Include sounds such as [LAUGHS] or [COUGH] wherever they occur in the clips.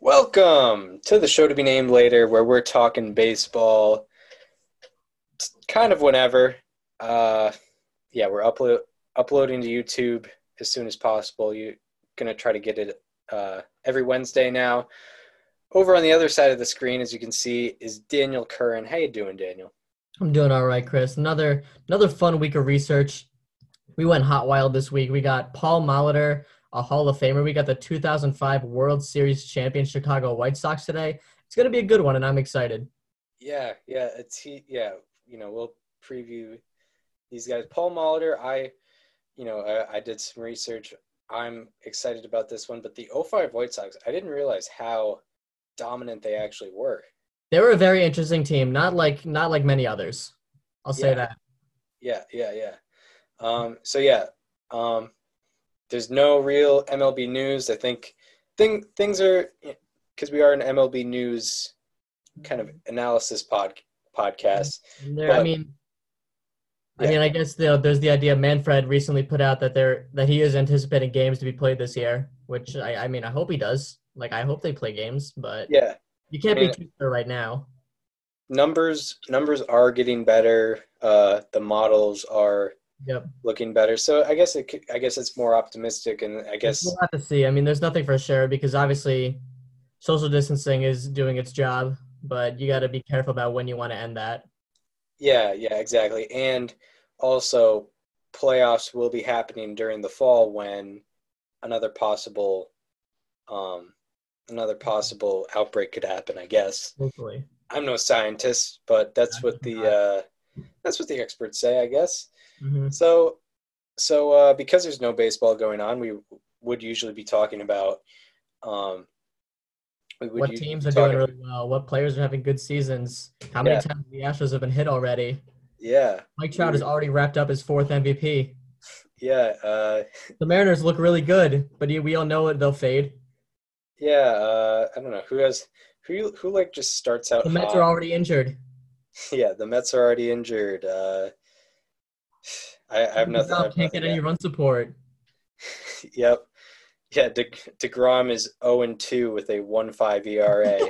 Welcome to the show to be named later, where we're talking baseball, kind of whenever. Uh, yeah, we're upload uploading to YouTube as soon as possible. You're gonna try to get it uh, every Wednesday now. Over on the other side of the screen, as you can see, is Daniel Curran. How you doing, Daniel? I'm doing all right, Chris. Another another fun week of research. We went hot wild this week. We got Paul Molitor, a Hall of Famer. We got the 2005 World Series champion Chicago White Sox today. It's gonna be a good one, and I'm excited. Yeah, yeah, it's he. Yeah, you know, we'll preview these guys. Paul Molitor, I, you know, I, I did some research. I'm excited about this one, but the 05 White Sox, I didn't realize how dominant they actually were. They were a very interesting team, not like not like many others. I'll say Yeah. that. Yeah, yeah, yeah. Um, so yeah, um, there's no real MLB news. I think thing things are because we are an MLB news kind of analysis pod podcast. There, I But- mean, I mean, I guess the, there's the idea. Manfred recently put out that there that he is anticipating games to be played this year, which I, I mean, I hope he does. Like, I hope they play games, but Yeah, you can't I be too sure right now. numbers numbers are getting better. Uh, the models are Yep. looking better. So I guess it I guess it's more optimistic, and I guess We'll have to see. I mean, there's nothing for sure because obviously social distancing is doing its job, but you got to be careful about when you want to end that. Yeah, yeah, exactly. And also, playoffs will be happening during the fall when another possible, um, another possible outbreak could happen. I guess Hopefully. I'm no scientist, but that's what the uh, that's what the experts say. I guess. Hmm So, so uh, because there's no baseball going on, we would usually be talking about. Um, What teams are doing really well? What players are having good seasons? How many Yeah. times the Astros have been hit already? Yeah, Mike Trout has already wrapped up his fourth MVP. yeah. Uh, The Mariners look really good, but we all know it, they'll fade. Yeah, uh, I don't know who has who who like just starts out. The Mets hot. are already injured. [LAUGHS] Yeah, the Mets are already injured. Uh, I, I have nothing. I've can't get any run support. [LAUGHS] Yep. Yeah, De, Degrom is zero and two with a one five ERA.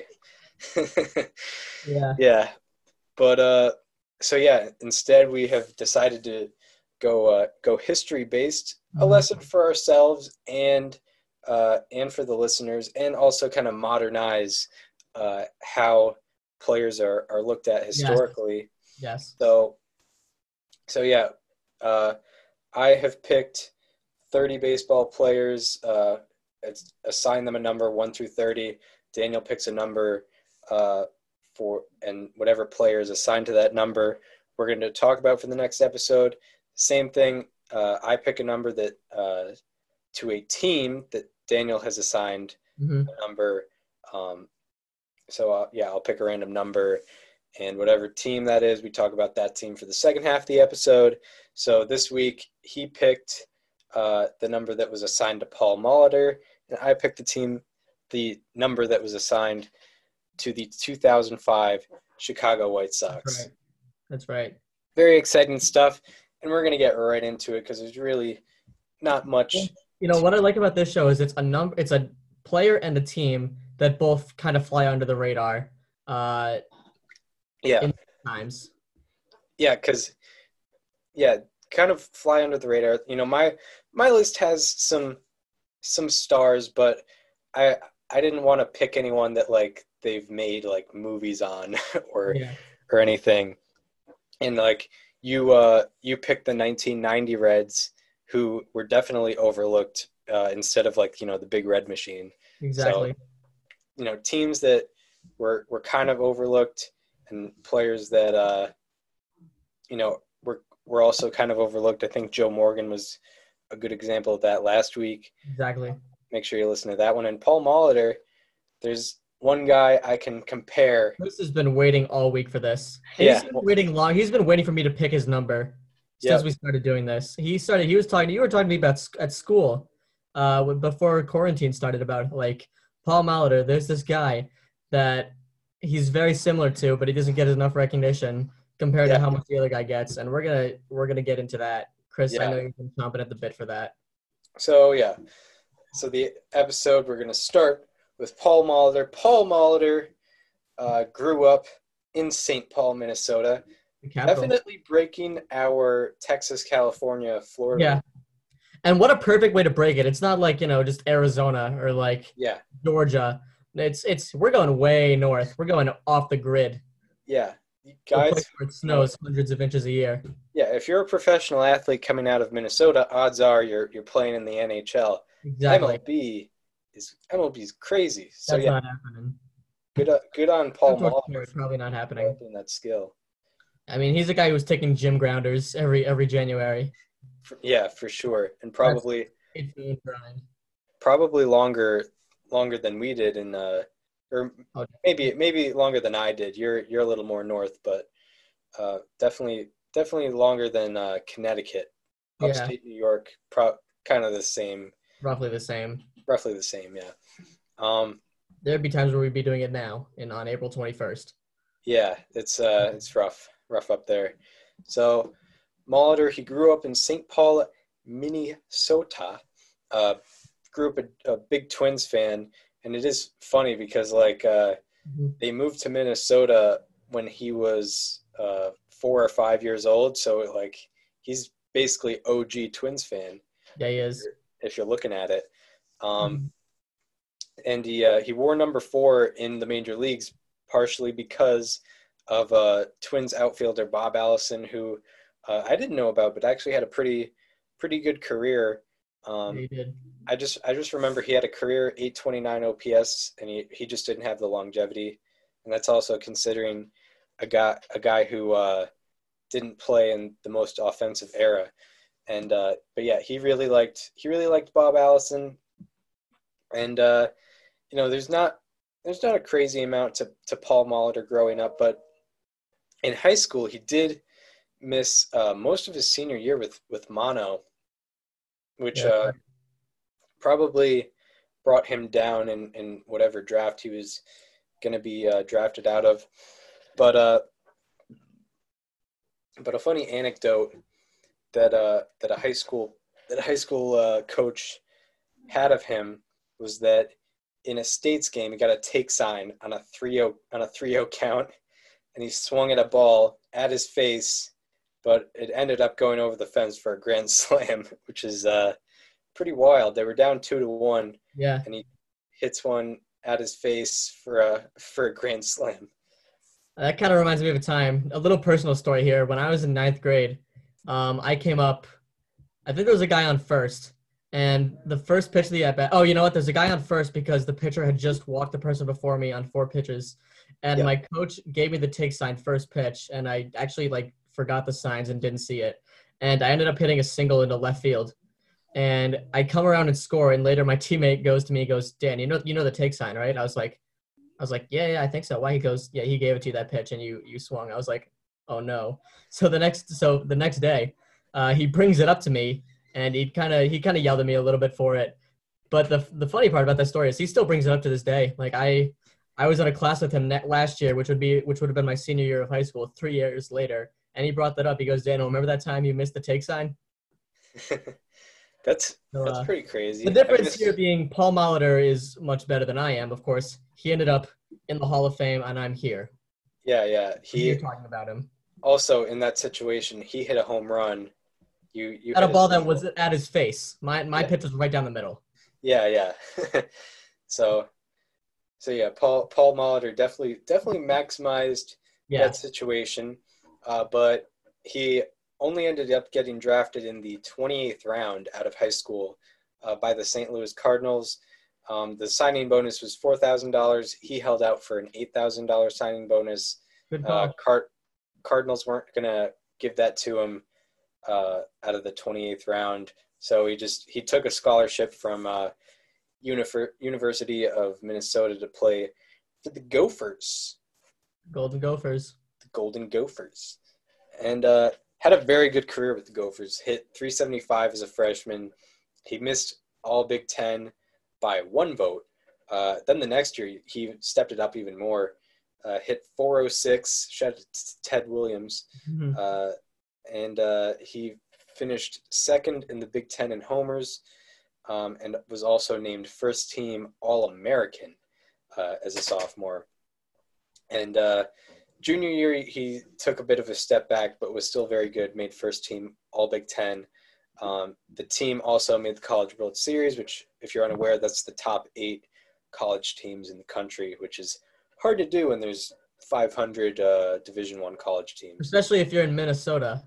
[LAUGHS] Yeah. yeah, but uh, so yeah, instead we have decided to go uh, go history based, a Mhm. lesson for ourselves and uh, and for the listeners, and also kind of modernize uh, how players are are looked at historically. Yes. So, so yeah, uh, I have picked 30 baseball players. Uh, assign them a number one through 30. Daniel picks a number uh, for, and whatever player is assigned to that number, we're going to talk about for the next episode. Same thing. Uh, I pick a number that uh, to a team that Daniel has assigned hmm a number. Um, so uh, yeah, I'll pick a random number, and whatever team that is, we talk about that team for the second half of the episode. So this week he picked uh, the number that was assigned to Paul Molitor, and I picked the team, the number that was assigned to the 2005 Chicago White Sox. That's right. That's right. Very exciting stuff, and we're gonna get right into it because there's really not much. You know what I like about this show is it's a number, it's a player and a team that both kind of fly under the radar. Uh, Yeah, times. yeah because yeah kind of fly under the radar you know my my list has some some stars but i i didn't want to pick anyone that like they've made like movies on [LAUGHS] or Yeah. or anything and like you uh you picked the 1990 reds who were definitely overlooked uh instead of like you know the big red machine Exactly. you know teams that were were kind of overlooked and players that uh you know were were also kind of overlooked. I think Joe Morgan was a good example of that last week. exactly. Make sure you listen to that one. And Paul Molitor, there's one guy I can compare. Chris has been waiting all week for this. Yeah. He's been waiting long. He's been waiting for me to pick his number since Yep. we started doing this. He started. He was talking. You were talking to me about at school, uh, before quarantine started. About like Paul Molitor. There's this guy that he's very similar to, but he doesn't get enough recognition compared Yeah. to how much the other guy gets. And we're gonna we're gonna get into that. Chris, I know you've been chomping at the bit for that. So yeah. So the episode we're gonna start with Paul Molitor. Paul Molitor uh, grew up in St. Paul, Minnesota. Definitely breaking our Texas, California, Florida. Yeah. And what a perfect way to break it. It's not like, you know, just Arizona or like yeah. Georgia. It's it's we're going way north. We're going off the grid. Yeah. Guys, where it snows hundreds of inches a year. Yeah, if you're a professional athlete coming out of Minnesota, odds are you're you're playing in the NHL. Exactly. MLB is MLB is crazy. So That's yeah, not happening. Good, uh, good on Paul Molitor. It's probably not happening. That skill. I mean, he's a guy who's taking gym grounders every every January. For, yeah, for sure, and probably probably longer longer than we did in uh, or maybe maybe longer than I did. You're you're a little more north, but uh, definitely definitely longer than uh, Connecticut, upstate yeah. New York. Pro- kind of the same. Roughly the same. Roughly the same, yeah. Um, There'd be times where we'd be doing it now, in on April twenty first. Yeah, it's uh, it's rough, rough up there. So, Molitor, he grew up in St. Paul, Minnesota. Uh, grew up a, a big Twins fan, and it is funny because like uh, mm-hmm. they moved to Minnesota when he was uh, four or five years old. So like he's basically OG Twins fan. Yeah, he is. If you're looking at it, um, mm-hmm. and he uh, he wore number four in the major leagues partially because of uh, Twins outfielder Bob Allison, who uh, I didn't know about, but actually had a pretty pretty good career. Um, he did. I just I just remember he had a career 829 OPS and he, he just didn't have the longevity. And that's also considering a guy a guy who uh, didn't play in the most offensive era. And uh, but yeah, he really liked he really liked Bob Allison. And uh, you know, there's not there's not a crazy amount to, to Paul Molitor growing up, but in high school he did miss uh, most of his senior year with with mono, which yeah. uh, probably brought him down in, in whatever draft he was going to be uh, drafted out of. But uh, but a funny anecdote that uh, that a high school that a high school uh, coach had of him was that in a states game he got a take sign on a 3 on a 3 count and he swung at a ball at his face but it ended up going over the fence for a grand [LAUGHS] slam which is uh, pretty wild. They were down two to one. Yeah. And he hits one at his face for a for a grand slam. That kind of reminds me of a time, a little personal story here. When I was in ninth grade, um, I came up. I think there was a guy on first, and the first pitch of the at bat. Oh, you know what? There's a guy on first because the pitcher had just walked the person before me on four pitches, and yep. my coach gave me the take sign first pitch, and I actually like forgot the signs and didn't see it, and I ended up hitting a single into left field and I come around and score, and later my [LAUGHS] teammate goes to me, goes, Dan, you know, you know the take sign, right? I was like, I was like, yeah, yeah, I think so. Why? He goes, yeah, he gave it to you that pitch, and you you swung. I was like, oh no. [LAUGHS] So the next, so the next day, uh, he brings it up to me, and he kind of he kind of yelled at me a little bit for it. But the the funny part about that story is he still brings it up to this day. Like I I was in a class with him last year, which would be which would have been my senior year of high school, three years later, and he brought that up. He goes, Daniel, remember that time you missed the take sign? [LAUGHS] That's so, that's uh, pretty crazy. The difference here being Paul Molitor is much better than I am. Of course, he ended up in the Hall of Fame, and I'm here. Yeah, yeah. He You're talking about him. Also, in that situation, he hit a home run. You you had a ball that was at his face. My my yeah. pitch was right down the middle. Yeah, yeah. [LAUGHS] so, so yeah, Paul Paul Molitor definitely definitely maximized yeah. that situation, uh, but he only ended up getting drafted in the 28th round out of high school uh, by the St. Louis Cardinals. Um, the signing bonus was four thousand dollars. He held out for an eight thousand dollars signing bonus. Uh, Card- Cardinals weren't gonna give that to him uh, out of the 28th round, so he just he took a scholarship from uh, University of Minnesota to play for the Gophers. Golden Gophers. Golden Gophers, and uh, had a very good career with the Gophers. Hit 375 as a freshman. He missed all Big Ten by one vote. Uh, then the next year, he stepped it up even more. Uh, hit 406, shot Ted Williams, mm-hmm. uh, and uh, he finished second in the Big Ten in homers, um, and was also named first team All American. uh, as a sophomore. And uh, junior year, he took a bit of a step back, but was still very good. Made first team All Big Ten. Um, the team also made the College World Series, which, if you're unaware, that's the top eight college teams in the country, which is hard to do when there's 500 uh, Division One college teams. Especially if you're in Minnesota.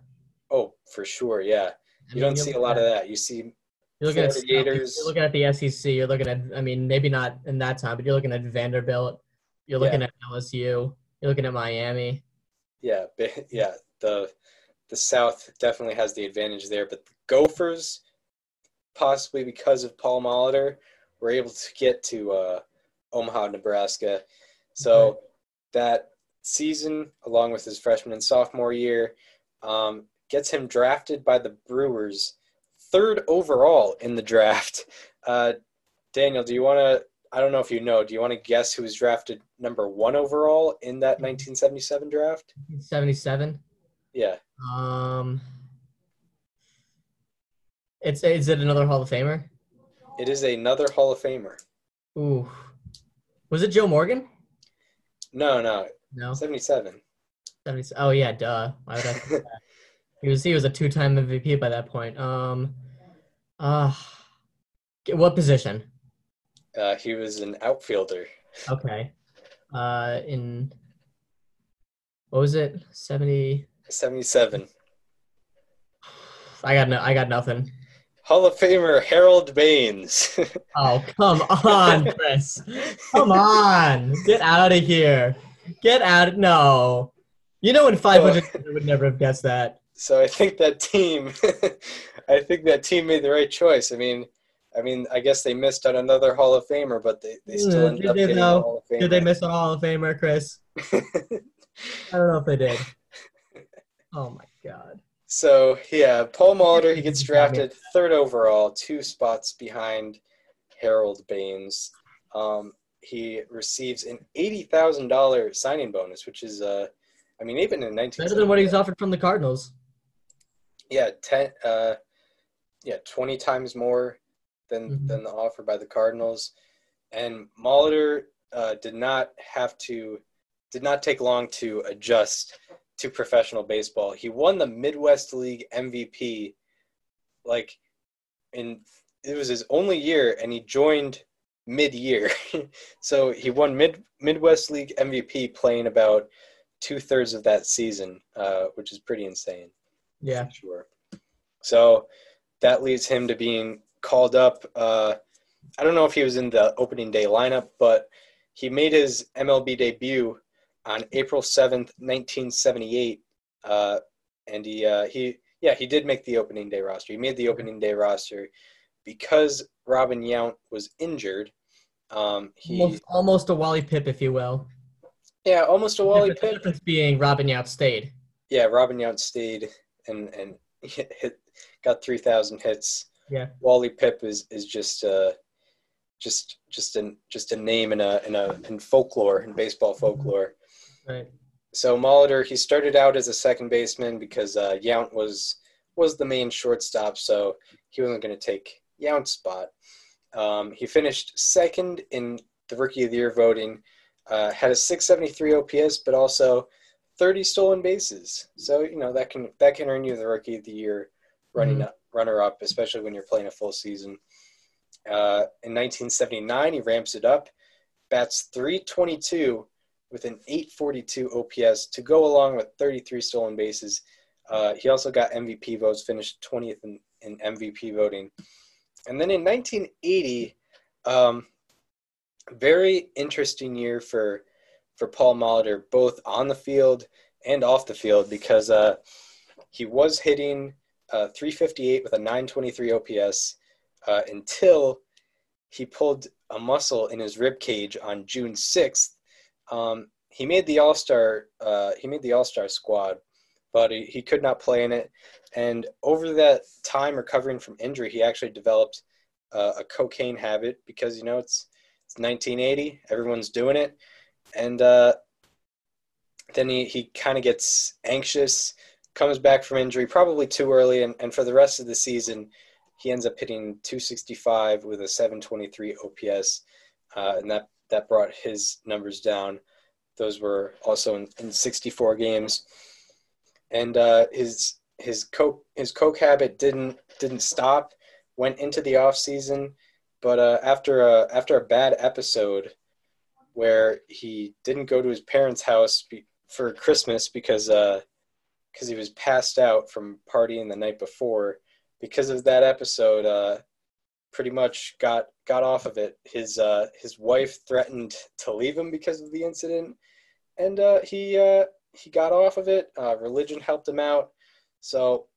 Oh, for sure, yeah. I You mean, don't see a lot at- of that. You see, You're looking at Gators. You're looking at the SEC. You're looking at. I mean, maybe not in that time, but you're looking at Vanderbilt. You're looking at LSU. You're looking at Miami. yeah, yeah. The the South definitely has the advantage there, but the Gophers, possibly because of Paul Molitor, were able to get to uh, Omaha, Nebraska. So Okay. that season, along with his freshman and sophomore year, um, gets him drafted by the Brewers, third overall in the draft. Uh, Daniel, do you want to? I don't know if you know. Do you want to guess who was drafted number one overall in that 1977 draft? Seventy-seven. Yeah, Um. It's is it another Hall of Famer? it is another Hall of Famer. Ooh. Was it Joe Morgan? No, no, No. 77. 70, oh yeah, duh. Why would I that? He was he was a two-time MVP by that point. Um. Uh. What position? Uh, he was an outfielder. Okay. Uh, in what was it? Seventy. 77. I got no. I got nothing. Hall of Famer Harold Baines. [LAUGHS] Oh come on, Chris. Come on. Get out of here. Get out. No. You know, in 500, I [LAUGHS] would never have guessed that. so I think that team, [LAUGHS] I think that team made the right choice. I mean, I mean, I guess they missed on another Hall of Famer, but they, they still ended did up they getting a though? Hall of Famer. Did they miss an Hall of Famer, Chris? [LAUGHS] I don't know if they did. Oh my God. So yeah, Paul Molitor he gets [LAUGHS] drafted third overall, two spots behind Harold Baines. Um, he receives an eighty thousand dollar signing bonus, which is uh, I mean even in nineteen Better than what he's offered from the Cardinals. yeah ten uh, yeah twenty times more than Mhm. than the offer by the Cardinals, and Molitor uh, did not have to did not take long to adjust to professional baseball. He won the Midwest League MVP like in it was his only year and he joined mid-year. [LAUGHS] so he won mid Midwest League MVP playing about two thirds of that season, uh, which is pretty insane. Yeah. Sure. So that leads him to being called up. Uh, I don't know if he was in the opening day lineup, but he made his MLB debut on April seventh, nineteen seventy-eight, uh, and he uh, he yeah he did make the opening day roster. He made the opening day roster because Robin Yount was injured. Um, he Almost, almost a Wally Pipp, if you will. yeah almost a Wally difference, the difference being Robin Yount stayed. Yeah, Robin Yount stayed and and hit, [LAUGHS] hit got three thousand hits. Yeah. Wally Pipp is is just uh just just an just a name in a in a in folklore in baseball folklore. Right. So Molitor he started out as a second baseman because uh, Yount was was the main shortstop, so he wasn't going to take Yount's spot. Um, he finished second in the Rookie of the Year voting. Uh, had a 673 OPS, but also 30 stolen bases. So you know that can that can earn you the Rookie of the Year running Mhm. up, runner up, especially when you're playing a full season. Uh, in 1979, he ramps it up, bats 322 with an 842 OPS to go along with 33 stolen bases. Uh, he also got MVP votes, finished 20th in, in MVP voting. And then in 1980, um, very interesting year for for Paul Molitor, both on the field and off the field, because uh, he was hitting uh, 358 with a 923 OPS uh, until he pulled a muscle in his rib cage on June 6th. Um, he made the All Star. Uh, he made the All Star squad, but he, he could not play in it. And over that time recovering from injury, he actually developed uh, a cocaine habit because you know it's it's 1980, everyone's doing it, and uh, then he he kind of gets anxious, comes back from injury probably too early, and, and for the rest of the season, he ends up hitting 265 with a 723 OPS, uh, and that that brought his numbers down. Those were also in, in 64 games, and uh, his his coke his coke habit didn't didn't stop. Went into the off season, but uh, after a after a bad episode where he didn't go to his parents' house be, for Christmas because because he was passed out from partying the night before. Because of that episode, uh, pretty much got got off of it. His uh, his wife threatened to leave him because of the incident, and uh, he uh, he got off of it. Uh, religion helped him out, so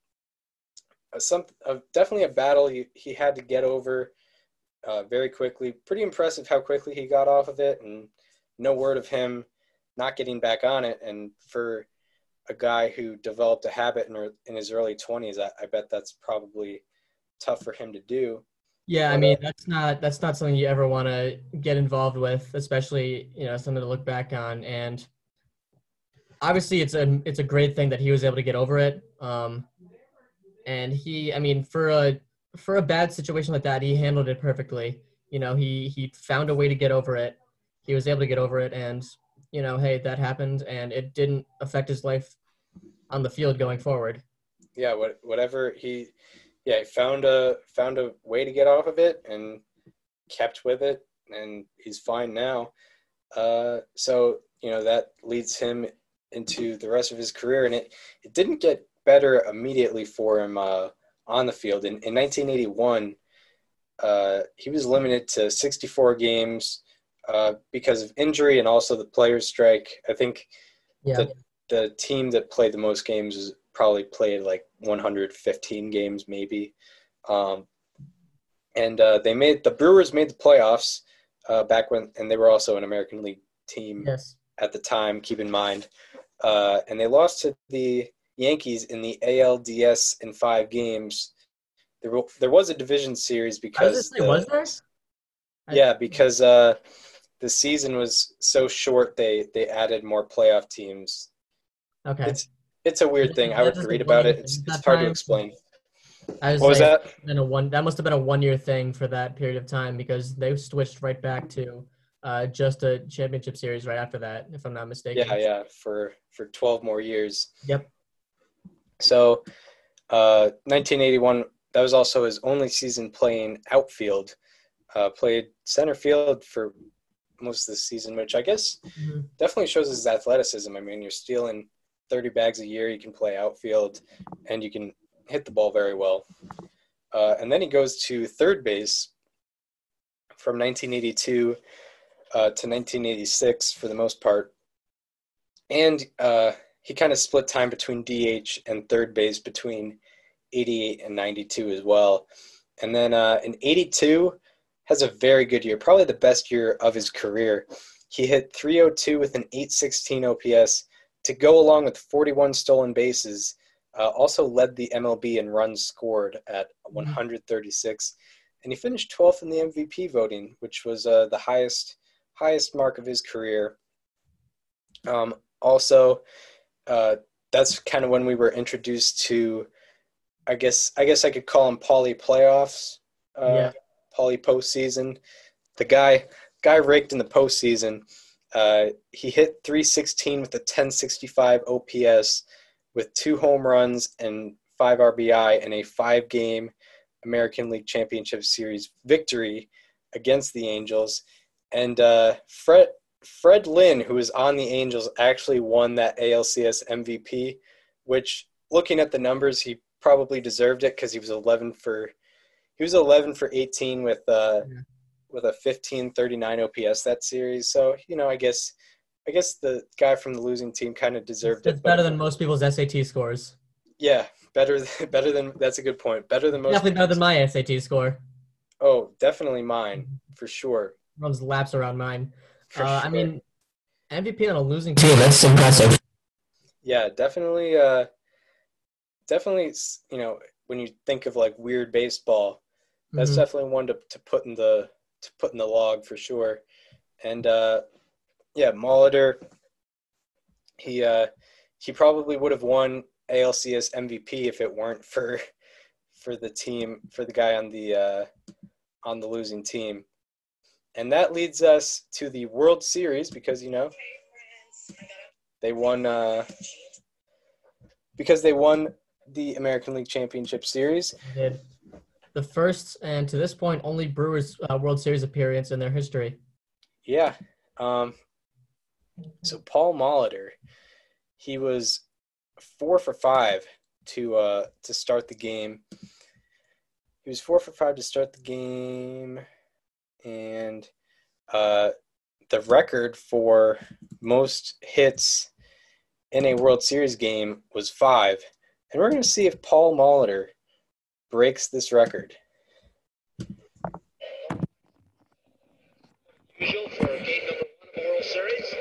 uh, some uh, definitely a battle he, he had to get over very quickly. Pretty impressive how quickly he got off of it, and no word of him not getting back on it. And for a guy who developed a habit in, in his early 20s, I, I bet that's probably tough for him to do. Yeah, I mean that's not that's not something you ever want to get involved with, especially you know something to look back on. And obviously, it's a it's a great thing that he was able to get over it. Um, and he, I mean, for a for a bad situation like that, he handled it perfectly. You know, he he found a way to get over it. He was able to get over it, and you know, hey, that happened, and it didn't affect his life on the field going forward. Yeah, what whatever he yeah, he found a found a way to get off of it and kept with it, and he's fine now. Uh, so you know that leads him into the rest of his career, and it it didn't get better immediately for him uh, on the field. In, in 1981, uh, he was limited to 64 games uh, because of injury and also the players' strike. I think yeah. the the team that played the most games was probably played like 115 games maybe. Um, and uh, they made the Brewers made the playoffs uh, back when, and they were also an American League team yes. at the time. Keep in mind, uh, and they lost to the Yankees in the ALDS in five games. There, there was a division series because the, was there? Yeah, because uh, the season was so short, they they added more playoff teams. Okay. It's it's a weird thing. I would read about it. It's, it's hard to explain. I was what was that? Been a one. That must have been a one-year thing for that period of time because they switched right back to uh, just a championship series right after that, if I'm not mistaken. Yeah, yeah, for for 12 more years. Yep. So, uh, 1981. That was also his only season playing outfield. Uh, played center field for most of the season, which I guess mm-hmm. definitely shows his athleticism. I mean, you're stealing 30 bags a year. You can play outfield, and you can hit the ball very well. Uh, and then he goes to third base from 1982 uh, to 1986 for the most part. And uh, he kind of split time between DH and third base between 88 and 92 as well. And then uh, in 82, has a very good year, probably the best year of his career. He hit 302 with an 816 OPS to go along with 41 stolen bases, uh, also led the MLB in runs scored at mm-hmm. 136, and he finished 12th in the MVP voting, which was uh, the highest highest mark of his career. Um, also, uh, that's kind of when we were introduced to, I guess I guess I could call them Paulie playoffs, uh, yeah. Paulie postseason. The guy guy raked in the postseason uh, he hit 316 with a 1065 OPS with two home runs and five RBI in a five game American League Championship Series victory against the Angels. And uh, Fred, Fred Lynn, who was on the Angels, actually won that ALCS MVP, which looking at the numbers, he probably deserved it because he was 11 for he was 11 for 18 with uh, yeah with a 1539 OPS that series. So, you know, I guess I guess the guy from the losing team kind of deserved it's it. better than most people's SAT scores. Yeah, better than, [LAUGHS] better than that's a good point. Better than most Definitely better than my SAT score. Oh, definitely mine, for sure. Runs laps around mine. Uh, sure. I mean, MVP on a losing team, that's impressive. Yeah, definitely uh definitely, you know, when you think of like weird baseball, that's mm-hmm. definitely one to, to put in the to put in the log for sure. And uh, yeah, Molitor, he uh, he probably would have won ALCS MVP if it weren't for [LAUGHS] for the team for the guy on the uh, on the losing team. and that leads us to the World Series because you know they won uh, because they won the American League Championship Series. They did the first and to this point only Brewers uh, World Series appearance in their history. Yeah. Um, so Paul Molitor, he was four for five to uh, to start the game. He was four for five to start the game, and uh, the record for most hits in a World Series game was five. And we're going to see if Paul Molitor breaks this record. Usual for game number one of Series.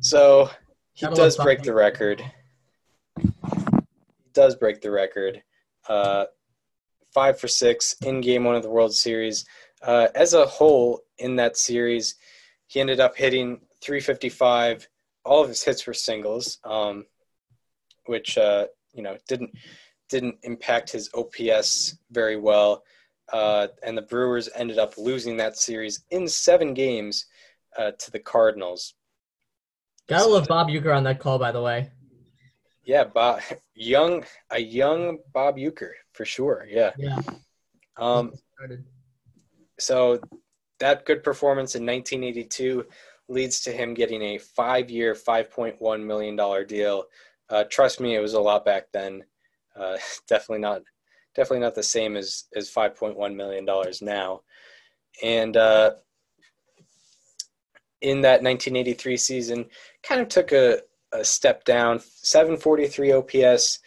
So he Gotta does break the record. He does break the record. Uh, five for six in game one of the World Series. Uh, as a whole, in that series, he ended up hitting 355. All of his hits were singles, um, which uh, you know didn't didn't impact his OPS very well. Uh, and the Brewers ended up losing that series in seven games uh, to the Cardinals. Gotta love Bob Uecker on that call, by the way. Yeah, Bob, young, a young Bob Uecker for sure. Yeah. Yeah. Um, so that good performance in 1982 leads to him getting a five-year, 5.1 million dollar deal. Uh, trust me, it was a lot back then. Uh, [LAUGHS] definitely not, definitely not the same as as 5.1 million dollars now. And uh, in that 1983 season, kind of took a, a step down. 743 OPS,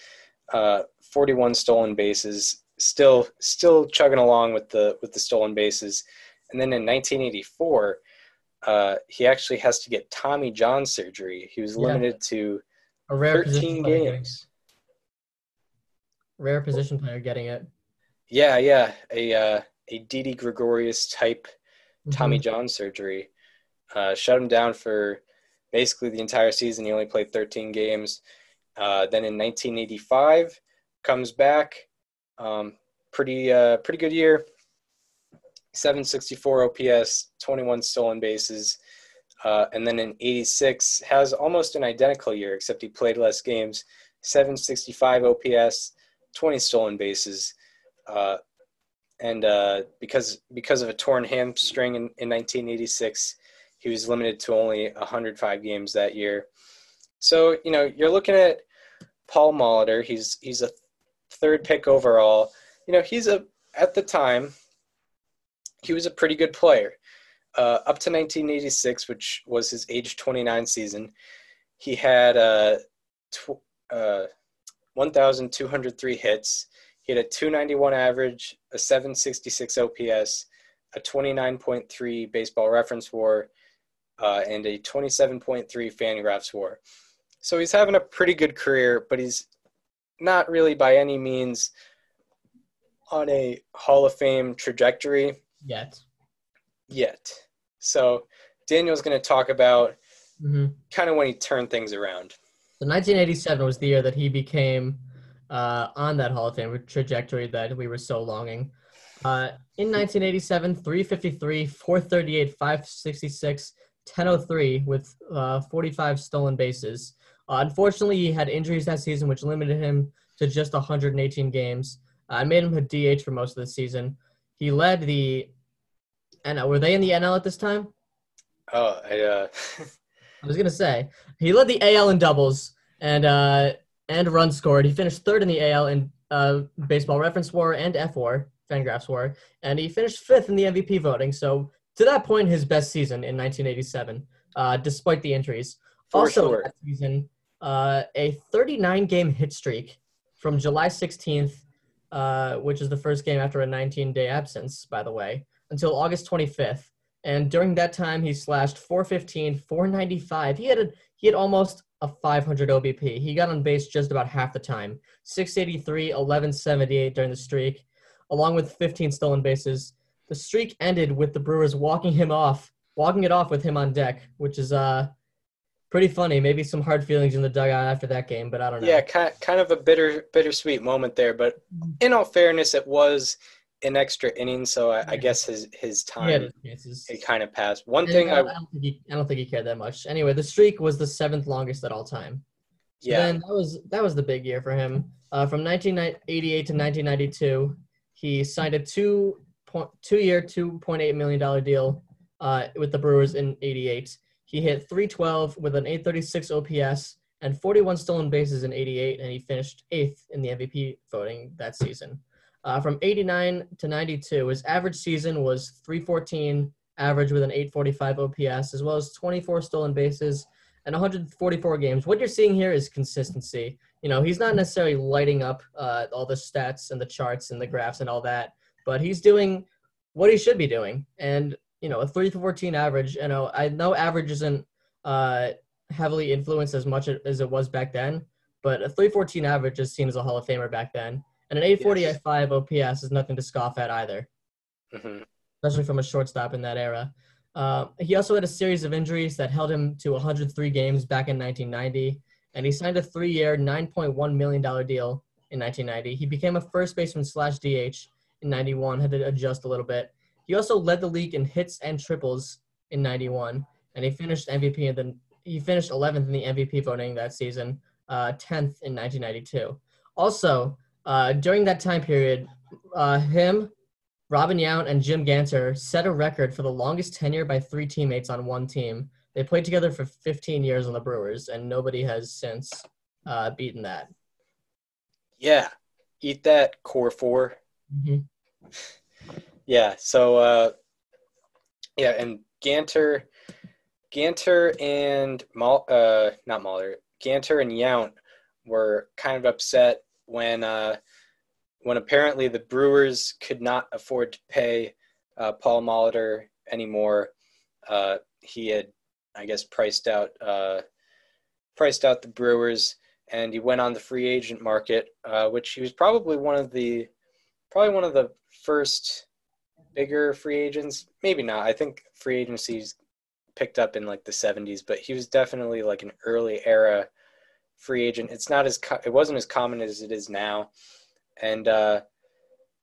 uh, 41 stolen bases. Still, still chugging along with the with the stolen bases. And then in 1984, uh, he actually has to get Tommy John surgery. He was Yeah. limited to A rare 13 position player getting, games. rare position player getting it. Yeah, yeah, a uh, a Didi Gregorius type Tommy Mhm. John surgery. Uh, shut him down for basically the entire season. He only played 13 games. Uh, then in 1985, comes back. Um, pretty uh, pretty good year. 764 OPS, 21 stolen bases. Uh, and then in 86, has almost an identical year, except he played less games. 765 OPS, 20 stolen bases. Uh, and uh, because because of a torn hamstring in, in 1986, he was limited to only 105 games that year. So you know you're looking at Paul Molitor. He's he's a third pick overall. You know he's a at the time he was a pretty good player. Uh, up to 1986, which was his age 29 season, he had uh, tw- uh, 1,203 hits. He had a 291 average, a 766 OPS, a 29.3 baseball reference war, uh, and a 27.3 Fangraphs war. So he's having a pretty good career, but he's not really by any means on a Hall of Fame trajectory Yet. yet. So Daniel's going to talk about hmm kind of when he turned things around. So 1987 was the year that he became uh, on that Hall of Fame trajectory that we were so longing. Uh, in 1987, 353, 438, 566, 1003 with uh, 45 stolen bases. Uh, unfortunately, he had injuries that season, which limited him to just 118 games. I made him a DH for most of the season. He led the NL. Were they in the NL at this time? Oh, I, uh, [LAUGHS] I was gonna say he led the AL in doubles and uh, and runs scored. He finished third in the AL in uh, Baseball Reference WAR and F WAR, Fangraphs WAR, and he finished fifth in the MVP voting. So to that point, his best season in 1987, uh, despite the injuries. for also sure. that season, uh, a 39 game hit streak from July 16th, uh, which is the first game after a 19 day absence, by the way, until August 25th. And during that time, he slashed 415, 495. He had a, he had almost a 500 OBP. He got on base just about half the time 683, 1178 during the streak, along with 15 stolen bases. The streak ended with the Brewers walking him off, walking it off with him on deck, which is uh pretty funny. Maybe some hard feelings in the dugout after that game, but I don't know. Yeah, kind kind of a bitter bittersweet moment there. But in all fairness, it was an extra inning, so I, I guess his his he time his it kind of passed. One And, thing uh, I I don't think he, I don't think he cared that much. Anyway, the streak was the seventh longest at all time. So yeah Then that was that was the big year for him. Uh, from 1988 to 1992, he signed a two point two year, 2.8 million dollar deal uh, with the Brewers in '88. He hit 312 with an 836 OPS and 41 stolen bases in '88, and he finished eighth in the MVP voting that season. Uh, from 89 to 92, his average season was 314 average with an 845 OPS, as well as 24 stolen bases and 144 games. What you're seeing here is consistency. You know, he's not necessarily lighting up uh, all the stats and the charts and the graphs and all that, but he's doing what he should be doing. And you know, a 314 average. You know, I know average isn't uh, heavily influenced as much as it was back then, but a 314 average is seen as a Hall of Famer back then. And an 845 OPS is nothing to scoff at either mhm. especially from a shortstop in that era. Uh, he also had a series of injuries that held him to 103 games back in 1990, and he signed a three-year, 9.1 million dollar deal in 1990. He became a first baseman slash DH in 91, had to adjust a little bit. He also led the league in hits and triples in 91, and he finished MVP in the he finished 11th in the MVP voting that season, uh, 10th in 1992. Also, uh, during that time period, uh, him, Robin Yount and Jim Gantner set a record for the longest tenure by three teammates on one team. They played together for 15 years on the Brewers, and nobody has since uh, beaten that. yeah. Eat that core four. Mhm. [LAUGHS] Yeah. So uh, yeah, and Gantner, Gantner and Mal, uh, not Mahler, Gantner and Yount were kind of upset when uh, when apparently the Brewers could not afford to pay uh, Paul Molitor anymore. Uh, he had, I guess, priced out uh, priced out the Brewers, and he went on the free agent market, uh, which he was probably one of the probably one of the first bigger free agents. Maybe not. I think free agencies picked up in like the 70s, but he was definitely like an early era free agent. It's not as co- it wasn't as common as it is now, and uh,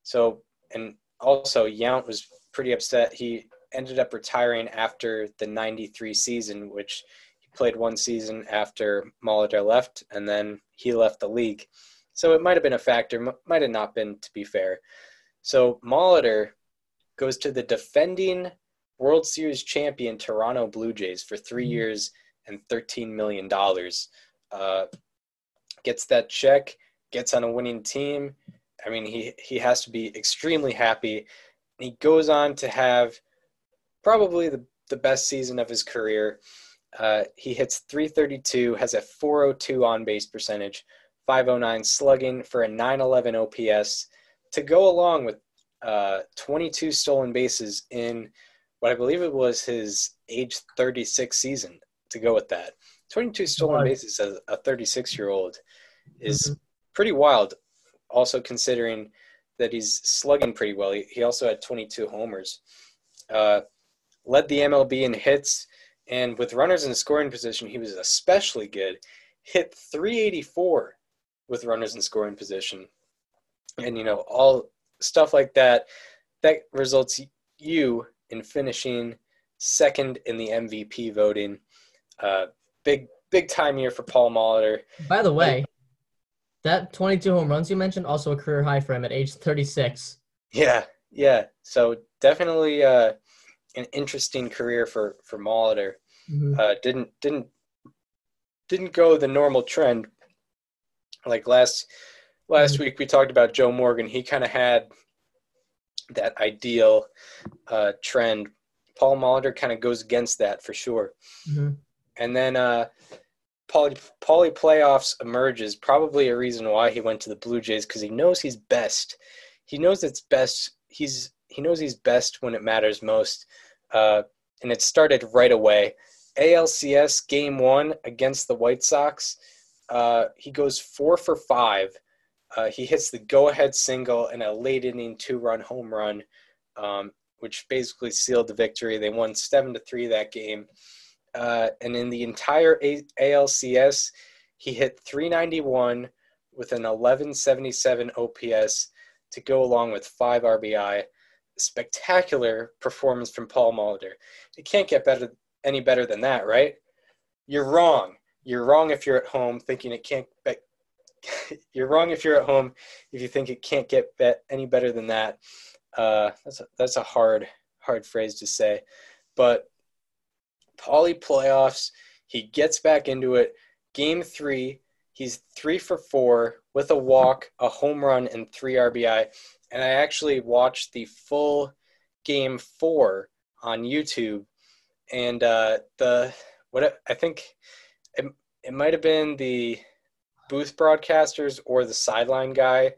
so and also Yount was pretty upset. He ended up retiring after the 93 season, which he played one season after Molitor left, and then he left the league. So it might have been a factor, might have not been, to be fair. So Molitor goes to the defending World Series champion Toronto Blue Jays for three Mhm. years and $13 million. Uh, gets that check, gets on a winning team. I mean, he, he has to be extremely happy. He goes on to have probably the, the best season of his career. Uh, he hits 332, has a 402 on base percentage, 509 slugging for a 911 OPS to go along with uh, 22 stolen bases in what I believe it was his age 36 season to go with that. 22 stolen bases as a 36 year old is Mhm. pretty wild. Also considering that he's slugging pretty well. He, he also had 22 homers. Uh, led the MLB in hits, and with runners in scoring position, he was especially good. Hit 384 with runners in scoring position, and you know all stuff like that. That results you in finishing second in the MVP voting. Uh, big big time year for Paul Molitor. By the way, that 22 home runs you mentioned also a career high for him at age 36. Yeah, yeah. So definitely uh, an interesting career for for Molitor. Mhm. Uh, didn't didn't didn't go the normal trend. Like last last week we talked about Joe Morgan. He kind of had that ideal uh, trend. Paul Molitor kind of goes against that for sure. Mhm. And then uh, Paulie, Paulie playoffs emerges. Probably a reason why he went to the Blue Jays because he knows he's best. He knows it's best. He's he knows he's best when it matters most. Uh, and it started right away. ALCS game one against the White Sox, uh, he goes four for five. Uh, he hits the go-ahead single and a late inning two-run home run, um, which basically sealed the victory. They won seven to three that game. Uh, and in the entire A- ALCS, he hit 391 with an 1177 OPS to go along with five RBI. Spectacular performance from Paul Molitor. It can't get better any better than that, right? You're wrong. You're wrong if you're at home thinking it can't. [LAUGHS] you're wrong if you're at home if you think it can't get bet any better than that. Uh, that's a, that's a hard hard phrase to say, but Paulie playoffs. He gets back into it. Game three, he's three for four with a walk, a home run, and three RBI. And I actually watched the full game four on YouTube, and uh, the what I think it, it might have been the booth broadcasters or the sideline guy.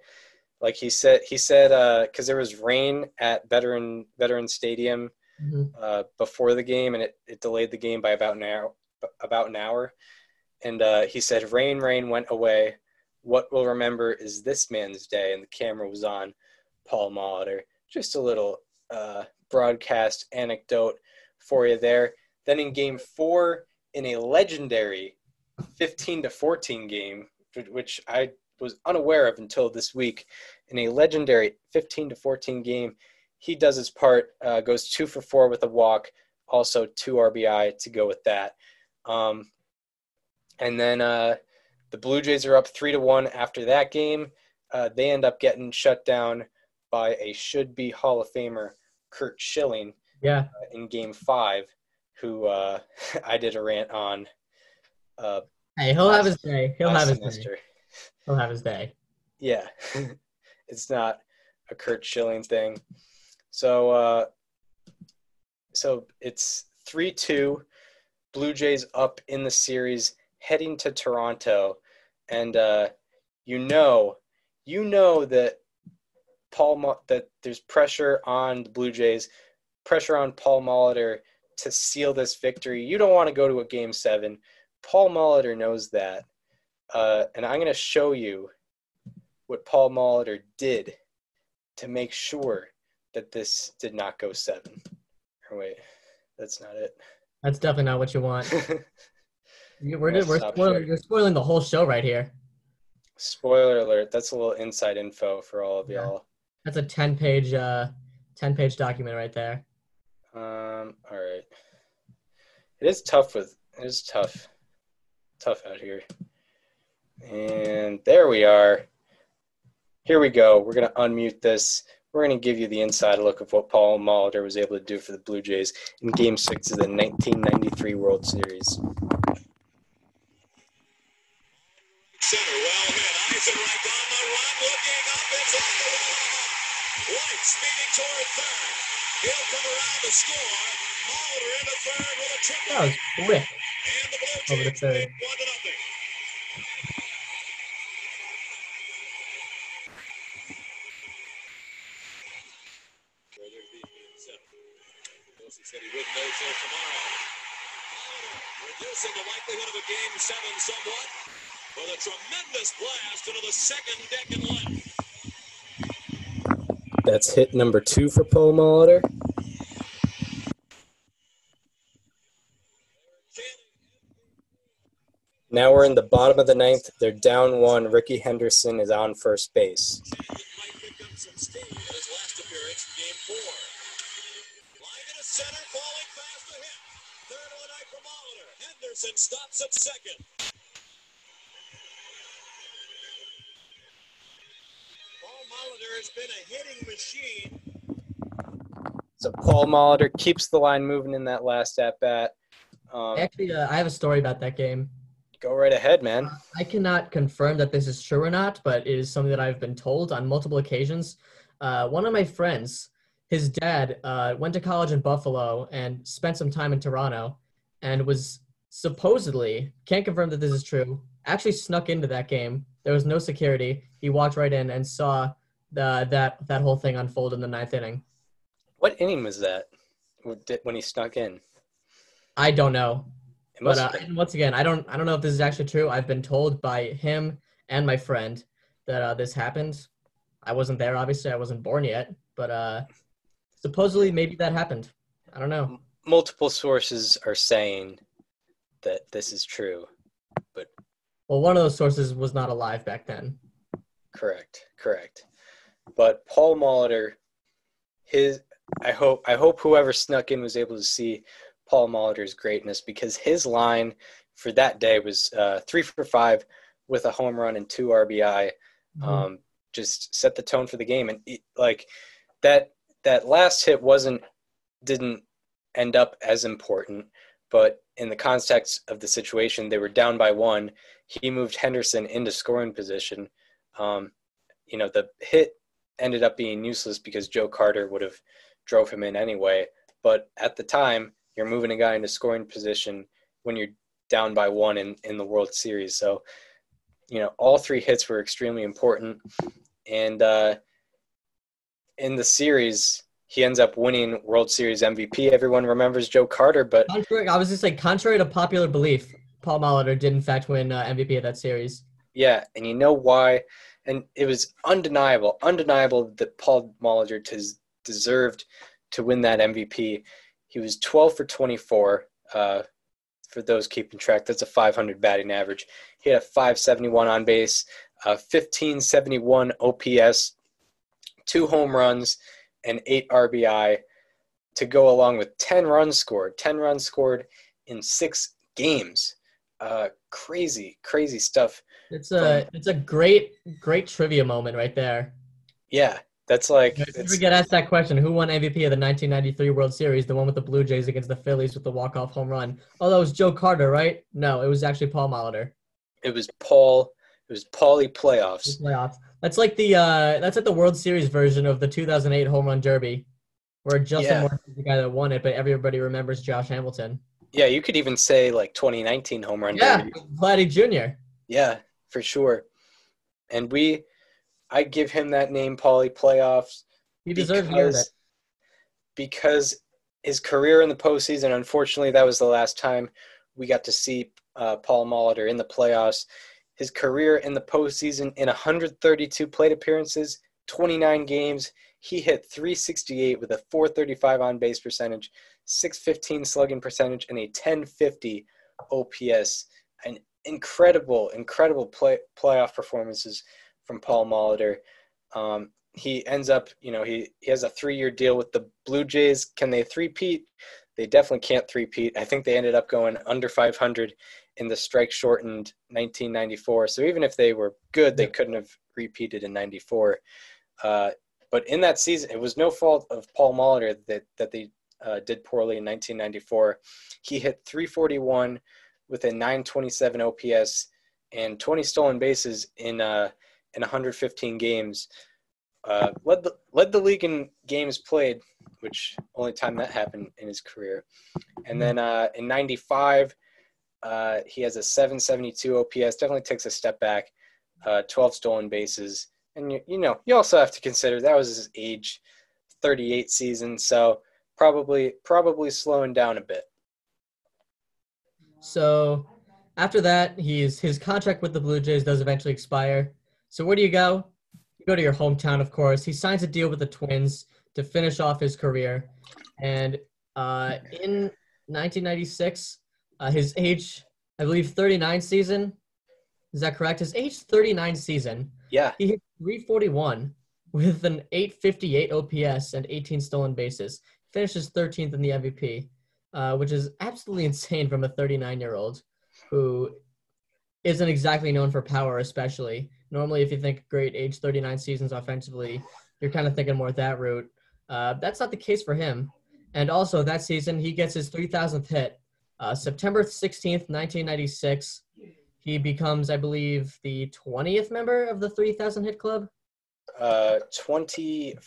Like he said, he said because there was rain at veteran veteran stadium Mhm. uh, before the game, and it, it delayed the game by about an hour. About an hour, and uh, he said, "Rain, rain went away. What we'll remember is this man's day." And the camera was on Paul Molitor. Just a little uh, broadcast anecdote for you there. Then in Game Four, in a legendary 15 to 14 game, which I was unaware of until this week, in a legendary 15 to 14 game, he does his part, uh, goes two for four with a walk, also two RBI to go with that. Um, and then uh, the Blue Jays are up three to one after that game. Uh, they end up getting shut down by a should-be Hall of Famer, Curt Schilling, Yeah. in Game Five, who uh, [LAUGHS] I did a rant on. Hey, he'll have his day. He'll have his day. He'll have his day. Yeah, [LAUGHS] it's not a Curt Schilling thing. So, uh, so it's three two, Blue Jays up in the series, heading to Toronto, and uh, you know, you know that Paul Mo- that there's pressure on the Blue Jays, pressure on Paul Molitor to seal this victory. You don't want to go to a game seven. Paul Molitor knows that, uh, and I'm going to show you what Paul Molitor did to make sure that this did not go seven. Or wait, that's not it. That's definitely not what you want. [LAUGHS] We're, we're spoiling, you're spoiling the whole show right here. Spoiler alert, that's a little inside info for all of Yeah. y'all. That's a 10 page uh 10 page document right there. Um, all right. It is tough with it is tough. Tough out here. And there we are. Here we go. We're gonna unmute this. We're gonna give you the inside look of what Paul Molitor was able to do for the Blue Jays in game six of the nineteen ninety three World Series. Center, well hit. The run, looking up. It's the wall. Speeding toward third. He'll come around to score. Third. That was quick. Over third. the likelihood of a game seven somewhat with a tremendous blast into the second deck and left. That's hit number two for Paul Molitor. Now we're in the bottom of the ninth. They're down one. Rickey Henderson is on first base. Henderson stops at second. Paul Molitor has been a hitting machine. So Paul Molitor keeps the line moving in that last at bat. Um, Actually, uh, I have a story about that game. Go right ahead, man. I cannot confirm that this is true or not, but it is something that I've been told on multiple occasions. Uh, one of my friends, his dad, uh, went to college in Buffalo and spent some time in Toronto, and was supposedly can't confirm that this is true. Actually, snuck into that game. There was no security. He walked right in and saw the, that that whole thing unfold in the ninth inning. What inning was that when he snuck in? I don't know. But uh, once again, I don't I don't know if this is actually true. I've been told by him and my friend that uh, this happened. I wasn't there, obviously. I wasn't born yet, but uh, supposedly maybe that happened. I don't know. multiple sources are saying that this is true. But well, one of those sources was not alive back then. Correct, correct. But Paul Molitor, his I hope I hope whoever snuck in was able to see Paul Molitor's greatness because his line for that day was uh, three for five with a home run and two RBI. Mm-hmm. Um, just set the tone for the game, and it, like that that last hit wasn't didn't end up as important, but in the context of the situation, they were down by one. He moved Henderson into scoring position. Um, you know, the hit ended up being useless because Joe Carter would have drove him in anyway. But at the time, you're moving a guy into scoring position when you're down by one in, in the World Series. So, you know, all three hits were extremely important. And uh, in the series, he ends up winning World Series MVP. Everyone remembers Joe Carter, but Contrary, I was just like, contrary to popular belief, Paul Molitor did in fact win uh, MVP of that series. Yeah, and you know why? And it was undeniable, undeniable that Paul Molitor tes- deserved to win that MVP. He was 12 for 24. Uh, for those keeping track, that's a 500 batting average. He had a 571 on base, a 1571 OPS, two home runs, and eight RBI to go along with 10 runs scored. 10 runs scored in six games. Uh, crazy, crazy stuff. It's a it's a great great trivia moment right there. Yeah, that's like If ever get asked that question, who won MVP of the 1993 World Series, the one with the Blue Jays against the Phillies with the walk-off home run? Oh, that was Joe Carter, right? No, it was actually Paul Molitor. it was Paul. It was Paulie playoffs. Playoffs. That's like the uh, that's like the World Series version of the 2008 Home Run Derby, where Justin Yeah. Morneau is the guy that won it, but everybody remembers Josh Hamilton. Yeah, you could even say like 2019 home run Yeah, derby. Vladdy Jr. Yeah, for sure. And we, I give him that name, Paulie playoffs, He deserves because because his career in the postseason. Unfortunately, that was the last time we got to see uh, Paul Molitor in the playoffs. His career in the postseason in 132 plate appearances, 29 games, he hit 368 with a 435 on base percentage, 615 slugging percentage, and a 1050 OPS. An incredible, incredible play, playoff performances from Paul Molitor. Um, he ends up, you know, he, he has a three year deal with the Blue Jays. Can they three-peat? They definitely can't three-peat. I think they ended up going under 500 in the strike shortened 1994. So even if they were good, they couldn't have repeated in 94. Uh, but in that season, it was no fault of Paul Molitor that, that they uh, did poorly in 1994. He hit 341 with a 927 OPS and 20 stolen bases in uh, in 115 games. Uh, led the led the league in games played, which only time that happened in his career. And then uh, in '95, uh, he has a 772 OPS. Definitely takes a step back. Uh, 12 stolen bases, and you, you know you also have to consider that was his age 38 season, so probably probably slowing down a bit. So after that, he's his contract with the Blue Jays does eventually expire. So where do you go? You go to your hometown, of course. He signs a deal with the Twins to finish off his career, and uh, in 1996, uh, his age, I believe, 39 season. Is that correct? His age 39 season, Yeah, he hit 341 with an 858 OPS and 18 stolen bases. Finishes 13th in the MVP, uh, which is absolutely [LAUGHS] insane from a 39 year old who isn't exactly known for power, especially. Normally, if you think great age 39 seasons offensively, you're kind of thinking more that route. Uh, that's not the case for him. And also, that season, he gets his 3,000th hit. Uh, September 16th, 1996, he becomes, I believe, the 20th member of the 3,000 hit club. uh, 21st.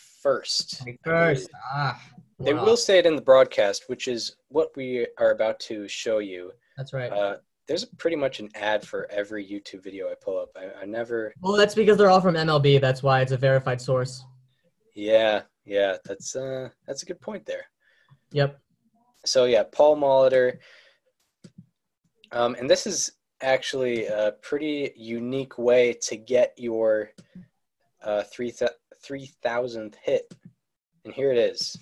First, ah, They wow. will say it in the broadcast, which is what we are about to show you. That's right. Uh, there's pretty much an ad for every YouTube video I pull up. I, I never. well, that's because they're all from MLB. That's why it's a verified source. Yeah, yeah, that's uh, that's a good point there. Yep. So yeah, Paul Molitor. Um, and this is actually a pretty unique way to get your uh, three th- 3,000th hit. And here it is.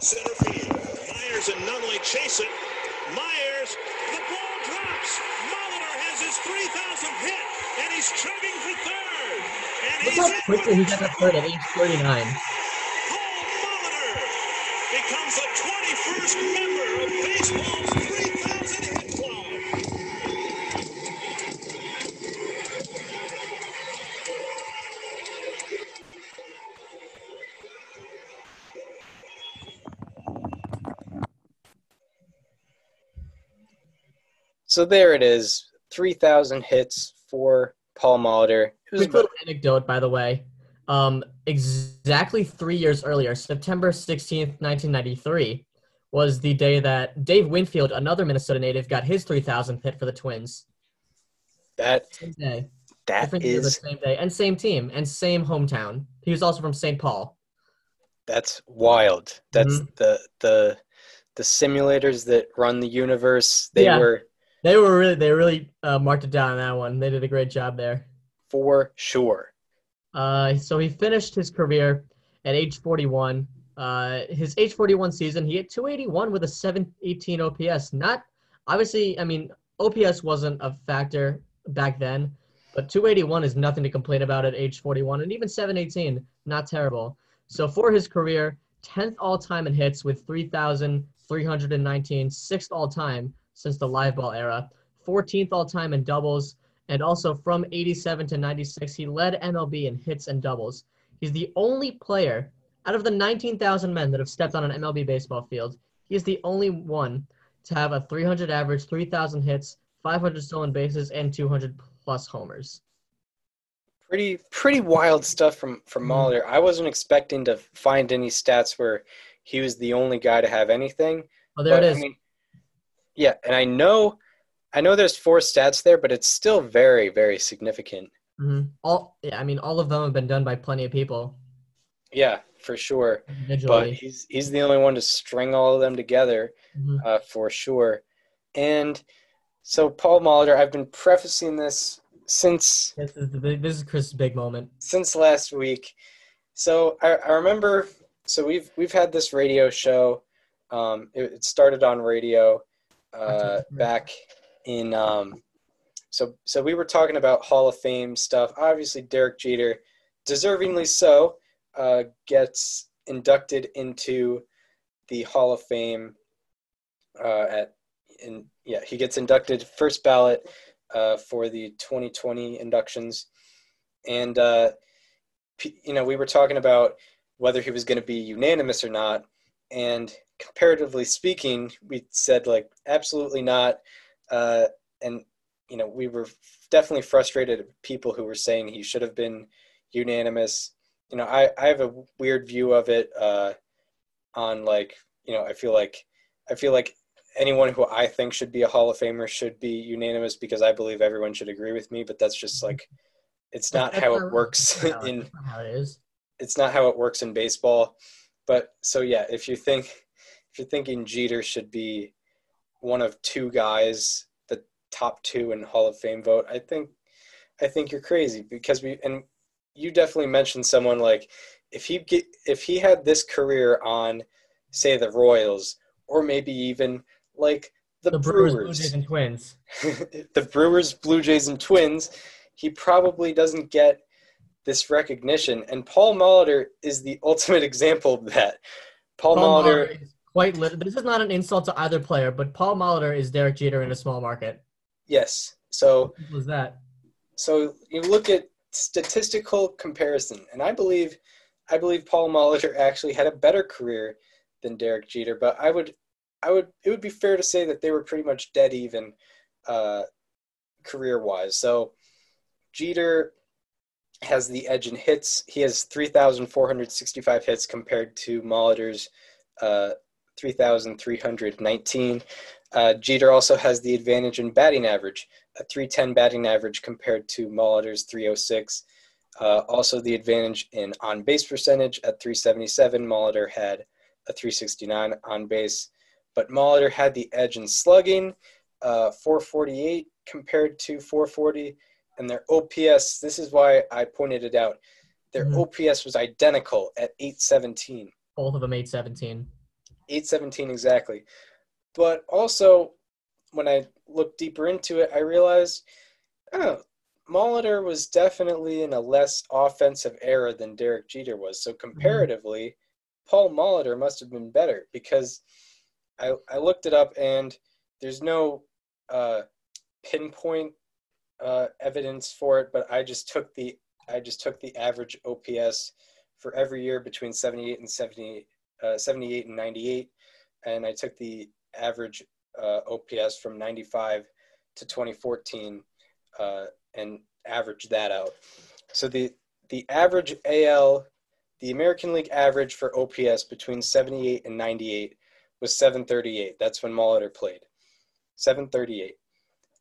Center field. Myers and Nunnally chase it. Myers, 3,000 hit, and he's chugging for third. And Look how quickly he got that third at age 39. Paul Molitor becomes the 21st member of baseball's 3,000 hit club. So there it is. 3,000 hits for Paul Molitor. It was Quick little anecdote, by the way. Um, exactly three years earlier, September 16th, 1993, was the day that Dave Winfield, another Minnesota native, got his 3,000th hit for the Twins. that Same day. that year, but same day. And same team, and same hometown. He was also from St. Paul. that's wild. That's Mm-hmm. the the the simulators that run the universe. They Yeah. were They were really, they really uh, marked it down on that one. They did a great job there. for sure. Uh, so he finished his career at age 41. Uh, his age 41 season, he hit 281 with a 718 OPS. Not obviously, I mean, OPS wasn't a factor back then, but 281 is nothing to complain about at age 41, and even 718, not terrible. So for his career, 10th all time in hits with 3,319, sixth all time since the live ball era, 14th all time in doubles, and also from 87 to 96, he led MLB in hits and doubles. He's the only player out of the 19,000 men that have stepped on an MLB baseball field. He is the only one to have a 300 average, 3,000 hits, 500 stolen bases, and 200 plus homers. Pretty pretty wild stuff from from Mhm. Molitor. I wasn't expecting to find any stats where he was the only guy to have anything. Oh, there but, it I mean, yeah, and I know I know there's four stats there, but it's still very very significant. Mhm. All, yeah, I mean, all of them have been done by plenty of people Yeah, for sure. But he's he's the only one to string all of them together. Mhm. uh, for sure. And so, Paul Molitor, I've been prefacing this since This is, the big- this is Chris's big moment. since last week. So I, I remember. So we've we've had this radio show. Um, it, it started on radio uh, back in. Um, so so we were talking about Hall of Fame stuff. Obviously, Derek Jeter, deservingly so, uh, gets inducted into the Hall of Fame uh, at in yeah he gets inducted first ballot uh, for the 2020 inductions and uh, you know we were talking about whether he was going to be unanimous or not and comparatively speaking we said like absolutely not uh, and you know we were definitely frustrated at people who were saying he should have been unanimous you know i, I have a weird view of it uh, on like you know i feel like i feel like anyone who i think should be a hall of famer should be unanimous because i believe everyone should agree with me but that's just like it's not how it works [LAUGHS] in how it is. it's not how it works in baseball. But so yeah, if you think if you're thinking Jeter should be one of two guys, the top two in Hall of Fame vote, I think I think you're crazy because we and you definitely mentioned someone like if he get if he had this career on say the Royals or maybe even like the, The Brewers, Blue Jays, and Twins. [LAUGHS] the Brewers, Blue Jays, and Twins, he probably doesn't get this recognition. And Paul Molitor is the ultimate [LAUGHS] example of that. Paul, Paul Molitor, Molitor is quite lit- This is not an insult to either player, but Paul Molitor is Derek Jeter in a small market. yes. So, What was that? so you look at statistical comparison, and I believe, I believe Paul Molitor actually had a better career than Derek Jeter. But I would, I would, it would be fair to say that they were pretty much dead even, uh, career-wise. So, Jeter has the edge in hits. He has 3,465 hits compared to Molitor's uh, 3,319. Uh, Jeter also has the advantage in batting average, a 310 batting average compared to Molitor's 306. Uh, also, the advantage in on base percentage at 377. Molitor had a 369 on base, but Molitor had the edge in slugging, uh, 448 compared to 440, and their OPS. This is why I pointed it out. Their Mhm. OPS was identical at 817. Both of them 817. 817 exactly. But also, when I looked deeper into it, I realized, oh, Molitor was definitely in a less offensive era than Derek Jeter was. So comparatively, Paul Molitor must have been better because I, I looked it up and there's no uh, pinpoint uh, evidence for it, but I just took the I just took the average OPS for every year between 78 and 70, uh, 78 and 98, and I took the average uh, OPS from 95 to 2014 uh, and averaged that out. So the the average AL, the American League average for OPS between 78 and 98 was 738. That's when Molitor played. 738.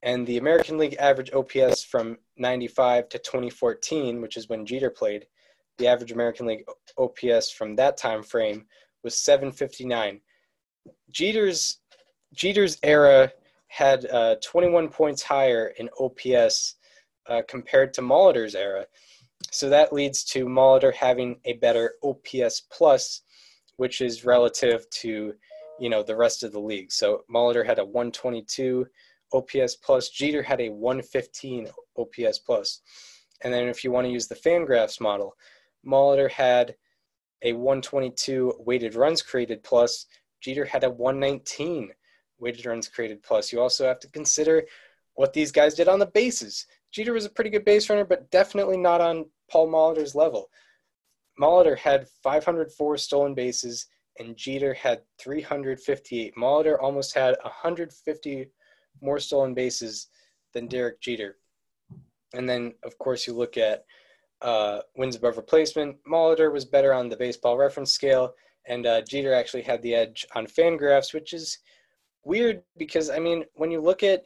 And the American League average OPS from 95 to 2014, which is when Jeter played, the average American League OPS from that time frame was 759. Jeter's Jeter's era had uh, 21 points higher in OPS uh, compared to Molitor's era. So that leads to Molitor having a better OPS plus, which is relative to, you know, the rest of the league. So Molitor had a 122 OPS plus. Jeter had a 115 OPS plus. And then if you want to use the Fangraphs model, Molitor had a 122 weighted runs created plus. Jeter had a 119 weighted runs created plus. You also have to consider what these guys did on the bases. Jeter was a pretty good base runner, but definitely not on Paul Molitor's level. Molitor had 504 stolen bases, and Jeter had 358. Molitor almost had 150 more stolen bases than Derek Jeter. And then, of course, you look at uh, wins above replacement. Molitor was better on the baseball reference scale, and uh, Jeter actually had the edge on Fangraphs, which is weird because I mean, when you look at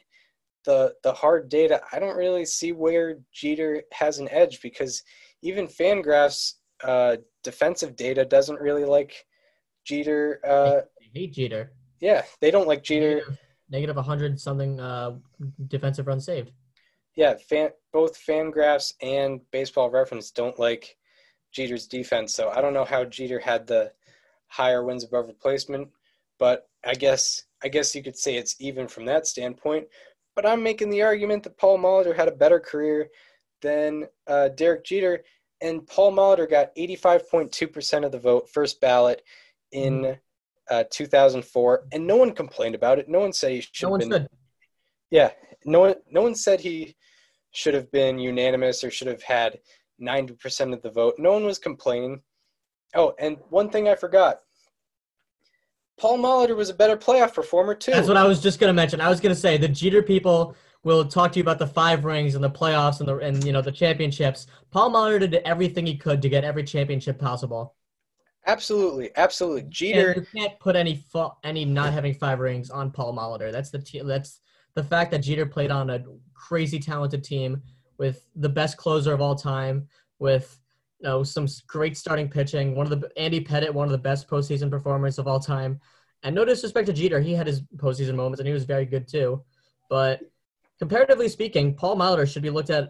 the the hard data, I don't really see where Jeter has an edge because even Fangraphs uh, defensive data doesn't really like Jeter. Uh, I hate Jeter. yeah, they don't like Jeter. Negative, negative 100 something uh, defensive runs saved. Yeah, fan, both Fangraphs and Baseball Reference don't like Jeter's defense. So I don't know how Jeter had the higher wins above replacement, but I guess I guess you could say it's even from that standpoint. But I'm making the argument that Paul Molitor had a better career than uh, Derek Jeter, and Paul Molitor got 85.2% of the vote, first ballot, in uh, 2004, and no one complained about it. No one said he should No one been. said. Yeah, no one, no one said he should have been unanimous or should have had 90% of the vote. No one was complaining. Oh, and one thing I forgot. Paul Molitor was a better playoff performer too. That's what I was just gonna mention. I was gonna say the Jeter people will talk to you about the five rings and the playoffs and the and you know the championships. Paul Molitor did everything he could to get every championship possible. absolutely, absolutely. And Jeter, you can't put any fa- any not having five rings on Paul Molitor. That's the te- that's the fact that Jeter played on a crazy talented team with the best closer of all time, with you know some great starting pitching. One of the Andy Pettitte, one of the best postseason performers of all time. And no disrespect to Jeter, he had his postseason moments and he was very good too. But comparatively speaking, Paul Molitor should be looked at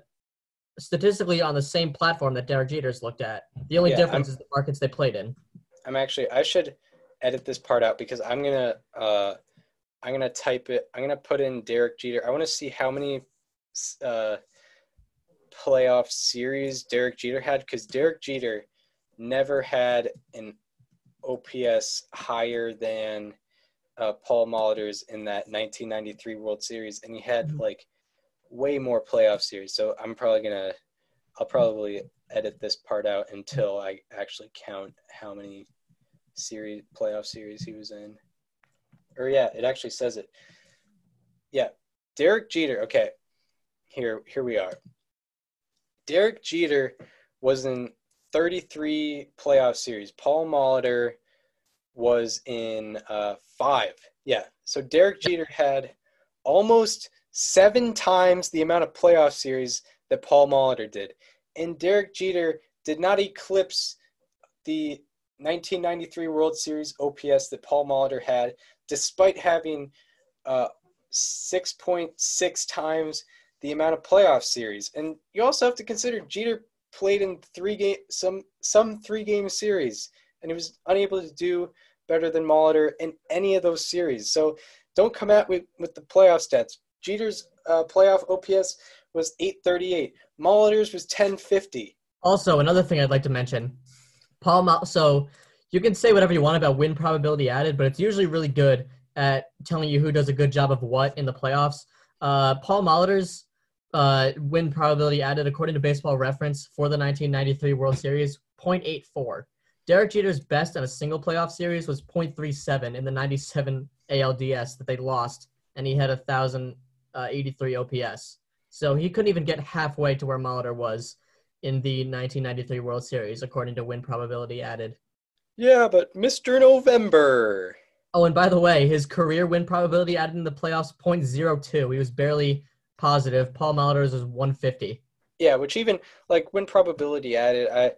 statistically on the same platform that Derek Jeter's looked at. The only Yeah, difference I'm- is the markets they played in. I'm actually I should edit this part out because I'm gonna uh, I'm gonna type it. I'm gonna put in Derek Jeter. I want to see how many uh, playoff series Derek Jeter had because Derek Jeter never had an OPS higher than uh, Paul Molitor's in that 1993 World Series, and he had Mhm. like way more playoff series. So I'm probably gonna I'll probably edit this part out until I actually count how many series playoff series he was in. Or yeah, it actually says it. Yeah, Derek Jeter. Okay, here here we are. Derek Jeter was in 33 playoff series. Paul Molitor was in uh, five. Yeah, so Derek Jeter had almost seven times the amount of playoff series that Paul Molitor did, and Derek Jeter did not eclipse the 1993 World Series OPS that Paul Molitor had, despite having uh, 6.6 times the amount of playoff series. And you also have to consider Jeter played in three game some some three game series and he was unable to do better than Molitor in any of those series. So don't come out with, with the playoff stats. Jeter's uh, playoff OPS was 838. Molitor's was 1050. Also, another thing I'd like to mention, Paul. Mal- so you can say whatever you want about win probability added, but it's usually really good at telling you who does a good job of what in the playoffs. Uh, Paul Molitor's uh, win probability added, according to Baseball Reference, for the 1993 World Series, 0.84. Derek Jeter's best in a single playoff series was 0.37 in the 97 ALDS that they lost, and he had a 1,083 OPS. So he couldn't even get halfway to where Molitor was in the 1993 World Series, according to win probability added. Yeah, but Mr. November. Oh, and by the way, his career win probability added in the playoffs 0.02. He was barely positive. Paul Molitor's is 150. Yeah, which even like win probability added, I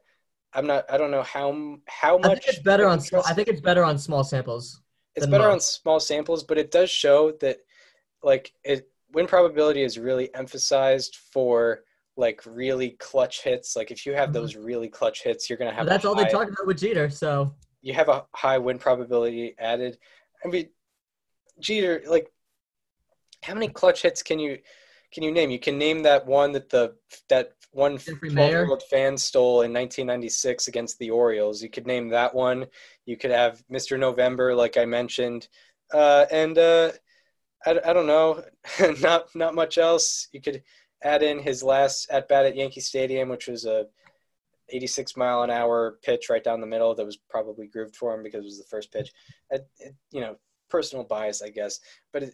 I'm not I don't know how how much I think it's better on small, I think it's better on small samples. it's better on small samples, but it does show that like it win probability is really emphasized for like really clutch hits. Like if you have Mhm. those really clutch hits, you're gonna have That's a all they talk about with Jeter. So you have a high win probability added. I mean, Jeter, like, how many clutch hits can you can you name? You can name that one that the that one? 12-year-old fan stole in 1996 against the Orioles. You could name that one. You could have Mr. November, like I mentioned, uh, and uh, I, I don't know, [LAUGHS] not not much else. You could add in his last at bat at Yankee Stadium, which was a 86 mile an hour pitch right down the middle that was probably grooved for him because it was the first pitch. It, it, you know, personal bias, I guess. But it,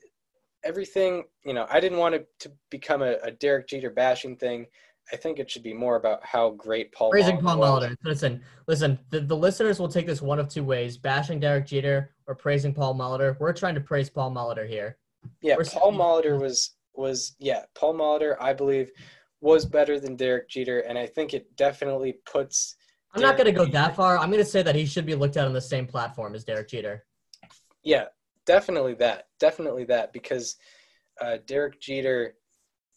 everything, you know, I didn't want it to become a, a Derek Jeter bashing thing. I think it should be more about how great Paul. praising Paul. Molitor. Listen, listen. The, the listeners will take this one of two ways: bashing Derek Jeter or praising Paul Molitor. We're trying to praise Paul Molitor here. Yeah, We're Paul saying- Molitor was was yeah, Paul Molitor, I believe, was better than Derek Jeter, and I think it definitely puts. I'm not going to Derek go that far. I'm going to say that he should be looked at on the same platform as Derek Jeter. Yeah, definitely that. Definitely that because uh, Derek Jeter,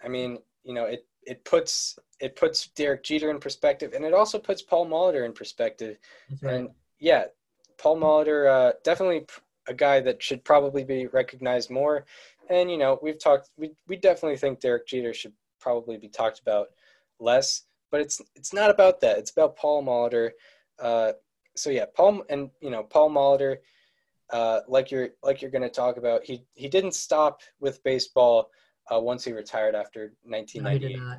I mean, you know, it it puts it puts Derek Jeter in perspective, and it also puts Paul Molitor in perspective. Right. And yeah, Paul Molitor, uh, definitely a guy that should probably be recognized more. And you know, we've talked, we we definitely think Derek Jeter should probably be talked about less. But it's it's not about that. It's about Paul Molitor. Uh, so yeah, Paul and you know Paul Molitor, uh, like you're like you're going to talk about, he he didn't stop with baseball uh, once he retired after No, 1998. did not.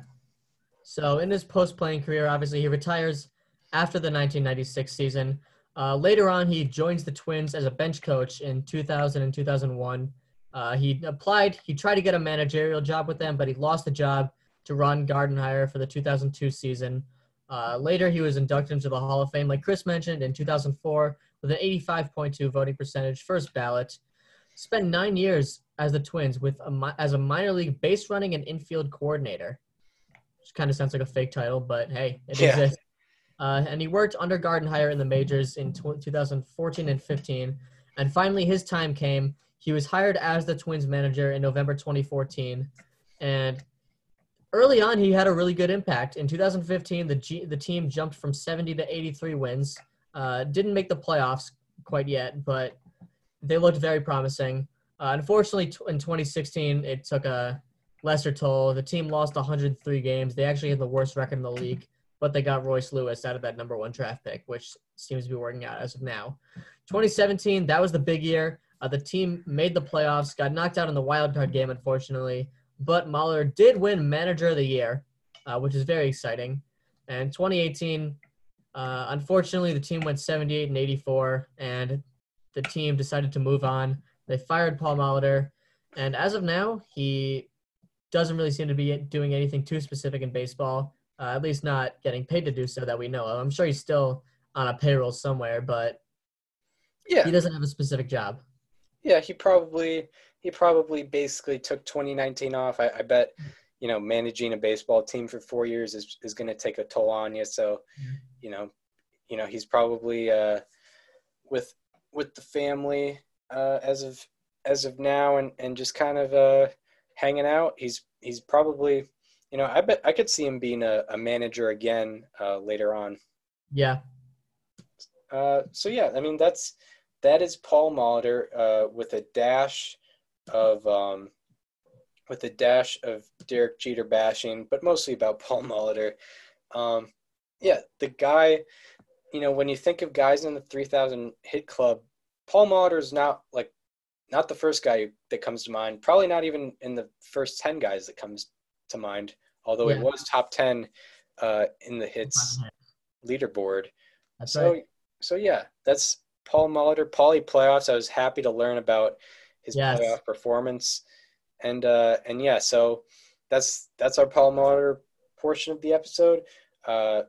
So in his post-playing career, obviously he retires after the 1996 season. Uh, later on, he joins the Twins as a bench coach in 2000 and 2001. Uh, he applied. He tried to get a managerial job with them, but he lost the job to Ron Gardenhire for the 2002 season. Uh, later, he was inducted into the Hall of Fame, like Chris mentioned, in 2004 with an 85.2 voting percentage, first ballot. Spent nine years as the Twins with a, as a minor league base running and infield coordinator which kind of sounds like a fake title, but hey, it Yeah. exists. Uh, and he worked under Gardenhire in the majors in tw 2014 and 15. And finally, his time came. He was hired as the Twins manager in November 2014. And early on, he had a really good impact. In 2015, the, G- the team jumped from 70 to 83 wins. Uh, didn't make the playoffs quite yet, but they looked very promising. Uh, unfortunately, t- in 2016, it took a lesser toll. The team lost 103 games. They actually had the worst record in the league, but they got Royce Lewis out of that number one draft pick, which seems to be working out as of now. 2017, that was the big year. Uh, the team made the playoffs, got knocked out in the wild card game, unfortunately, but Mahler did win Manager of the Year, uh, which is very exciting. And 2018, uh, unfortunately, the team went 78 and 84, and the team decided to move on. They fired Paul Molitor, and as of now, he doesn't really seem to be doing anything too specific in baseball, uh, at least not getting paid to do so that we know of. I'm sure he's still on a payroll somewhere, but Yeah, he doesn't have a specific job. Yeah, he probably he probably basically took 2019 off. I, I bet you know managing a baseball team for four years is is going to take a toll on you. So. You know, you know he's probably uh, with with the family uh, as of as of now and, and just kind of uh, hanging out. He's he's probably, you know, I bet I could see him being a, a manager again uh, later on. Yeah. Uh, so yeah, I mean that's that is Paul Molitor uh, with a dash of um, with a dash of Derek Jeter bashing, but mostly about Paul Molitor. Um, yeah, the guy, you know, when you think of guys in the 3,000 hit club, Paul Molitor is not like not the first guy that comes to mind. Probably not even in the first 10 guys that comes to mind. Although it was top 10 uh, in the hits leaderboard. That's so right. so yeah, that's Paul Molitor. Paulie playoffs. I was happy to learn about his Yes. playoff performance, and uh, and yeah, so that's that's our Paul Molitor portion of the episode. Uh,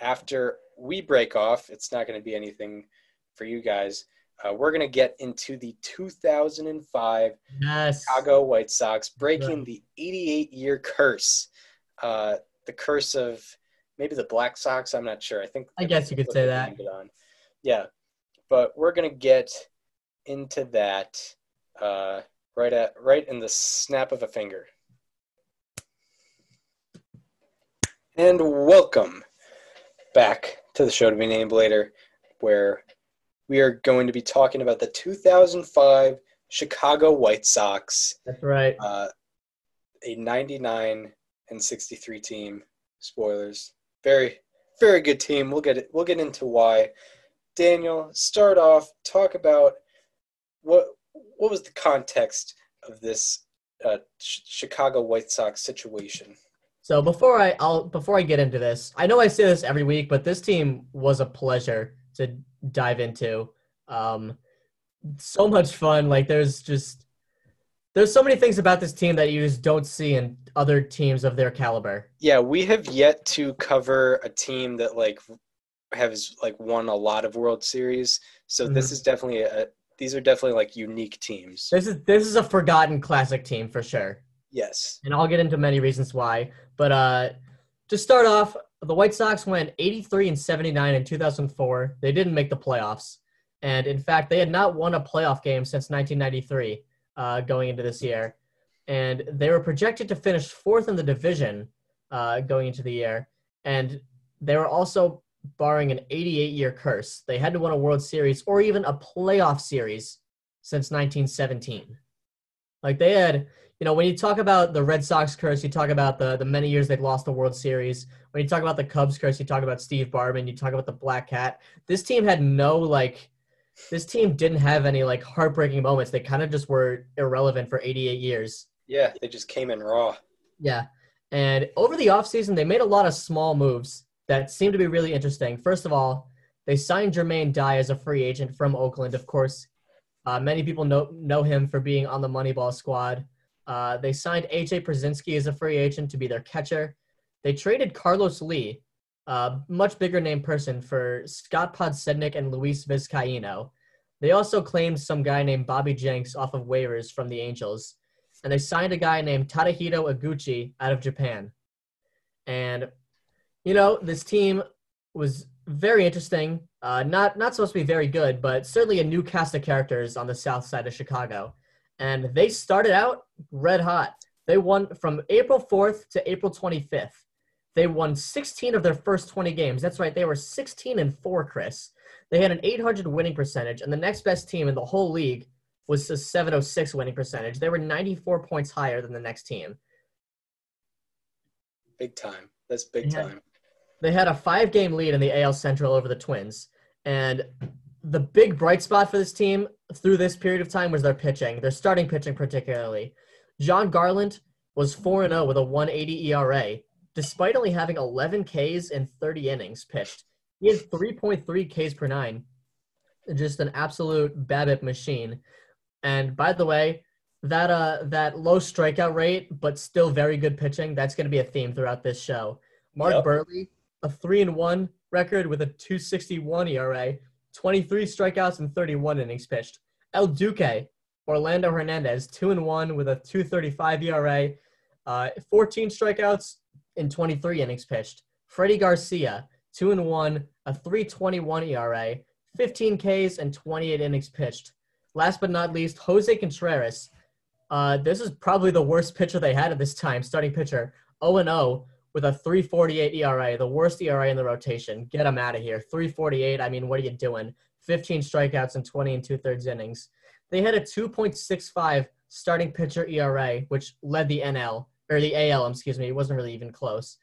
after we break off, it's not going to be anything for you guys. Uh, we're going to get into the 2005 Yes. Chicago White Sox breaking Right. the 88 year curse. Uh, the curse of maybe the Black Sox. I'm not sure. I think I guess you could say that. Yeah, but we're gonna get into that uh, right at right in the snap of a finger. And welcome back to the show to be named later, where we are going to be talking about the 2005 Chicago White Sox, That's right. uh, a 99 and 63 team. Spoilers. Very, very good team. We'll get it. We'll get into why. Daniel, start off. Talk about what what was the context of this uh, Ch- Chicago White Sox situation. So before I I'll before I get into this, I know I say this every week, but this team was a pleasure to dive into. Um, so much fun. Like there's just there's so many things about this team that you just don't see in other teams of their caliber. Yeah, we have yet to cover a team that like has like won a lot of World Series. So this is definitely a. These are definitely like unique teams. This is this is a forgotten classic team for sure. Yes. and I'll get into many reasons why. But uh, to start off, the White Sox went 83 and 79 in 2004. They didn't make the playoffs, and in fact, they had not won a playoff game since 1993 uh, going into this year, and they were projected to finish fourth in the division uh, going into the year, and they were also barring an 88-year curse. They hadn't won a World Series or even a playoff series since 1917. Like they had you know, when you talk about the Red Sox curse, you talk about the the many years they've lost the World Series. When you talk about the Cubs curse, you talk about Steve Bartman, you talk about the Black Cat. This team had no like this team didn't have any like heartbreaking moments. They kind of just were irrelevant for 88 years. Yeah, they just came in raw. Yeah. And over the offseason, they made a lot of small moves that seemed to be really interesting. First of all, they signed Jermaine Dye as a free agent from Oakland. Of course, uh, many people know know him for being on the Moneyball squad. Uh, they signed AJ Pierzynski as a free agent to be their catcher. They traded Carlos Lee, a much bigger name person, for Scott Podsednik and Luis Vizcaino. They also claimed some guy named Bobby Jenks off of waivers from the Angels and they signed a guy named Tadahito Iguchi out of Japan. And you know, this team was very interesting. Uh, not not supposed to be very good, but certainly a new cast of characters on the south side of Chicago. And they started out red hot. They won from April 4th to April 25th. They won 16 of their first 20 games. That's right, they were 16 and 4, Chris. They had an 800 winning percentage, and the next best team in the whole league was a 706 winning percentage. They were 94 points higher than the next team. Big time. That's big Yeah. time. They had a five game lead in the AL Central over the Twins. And the big bright spot for this team through this period of time was their pitching, their starting pitching particularly. Jon Garland was 4 0 with a 180 ERA, despite only having 11 Ks in 30 innings pitched. He had 3.3 Ks per nine. Just an absolute BABIP machine. And by the way, that uh that low strikeout rate, but still very good pitching, that's going to be a theme throughout this show. Mark Yep. Buehrle, a three and one record with a 261 ERA, 23 strikeouts and 31 innings pitched. El Duque, Orlando Hernandez, two and one with a 235 ERA, uh, 14 strikeouts in 23 innings pitched. Freddie Garcia, two and one, a 321 ERA, 15 Ks and 28 innings pitched. last but not least, Jose Contreras. Uh, this is probably the worst pitcher they had at this time, starting pitcher. 0 0 with a 348 ERA, the worst ERA in the rotation. Get him out of here. 348, I mean, what are you doing? 15 strikeouts in 20 and two thirds innings. They had a 2.65 starting pitcher ERA, which led the NL, or the AL, excuse me. It wasn't really even close.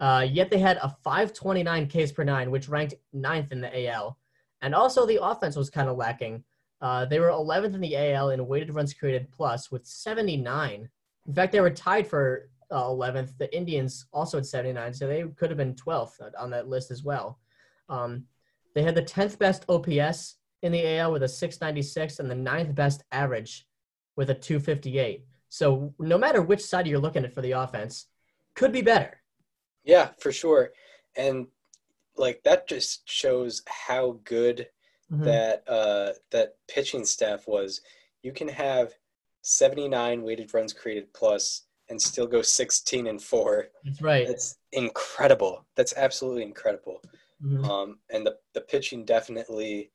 Uh, yet they had a 529 Ks per nine, which ranked ninth in the AL. And also the offense was kind of lacking. Uh, they were 11th in the AL in weighted runs created plus with 79. In fact, they were tied for uh, 11th. The Indians also had 79, so they could have been 12th on that list as well. Um, they had the 10th best OPS in the AL with a 696 and the ninth best average with a 258. So no matter which side you're looking at for the offense, could be better. Yeah, for sure. And like that just shows how good Mhm. that uh that pitching staff was. You can have 79 weighted runs created plus and still go 16 and 4. That's right. That's incredible. That's absolutely incredible. Mhm. Um, and the, the pitching definitely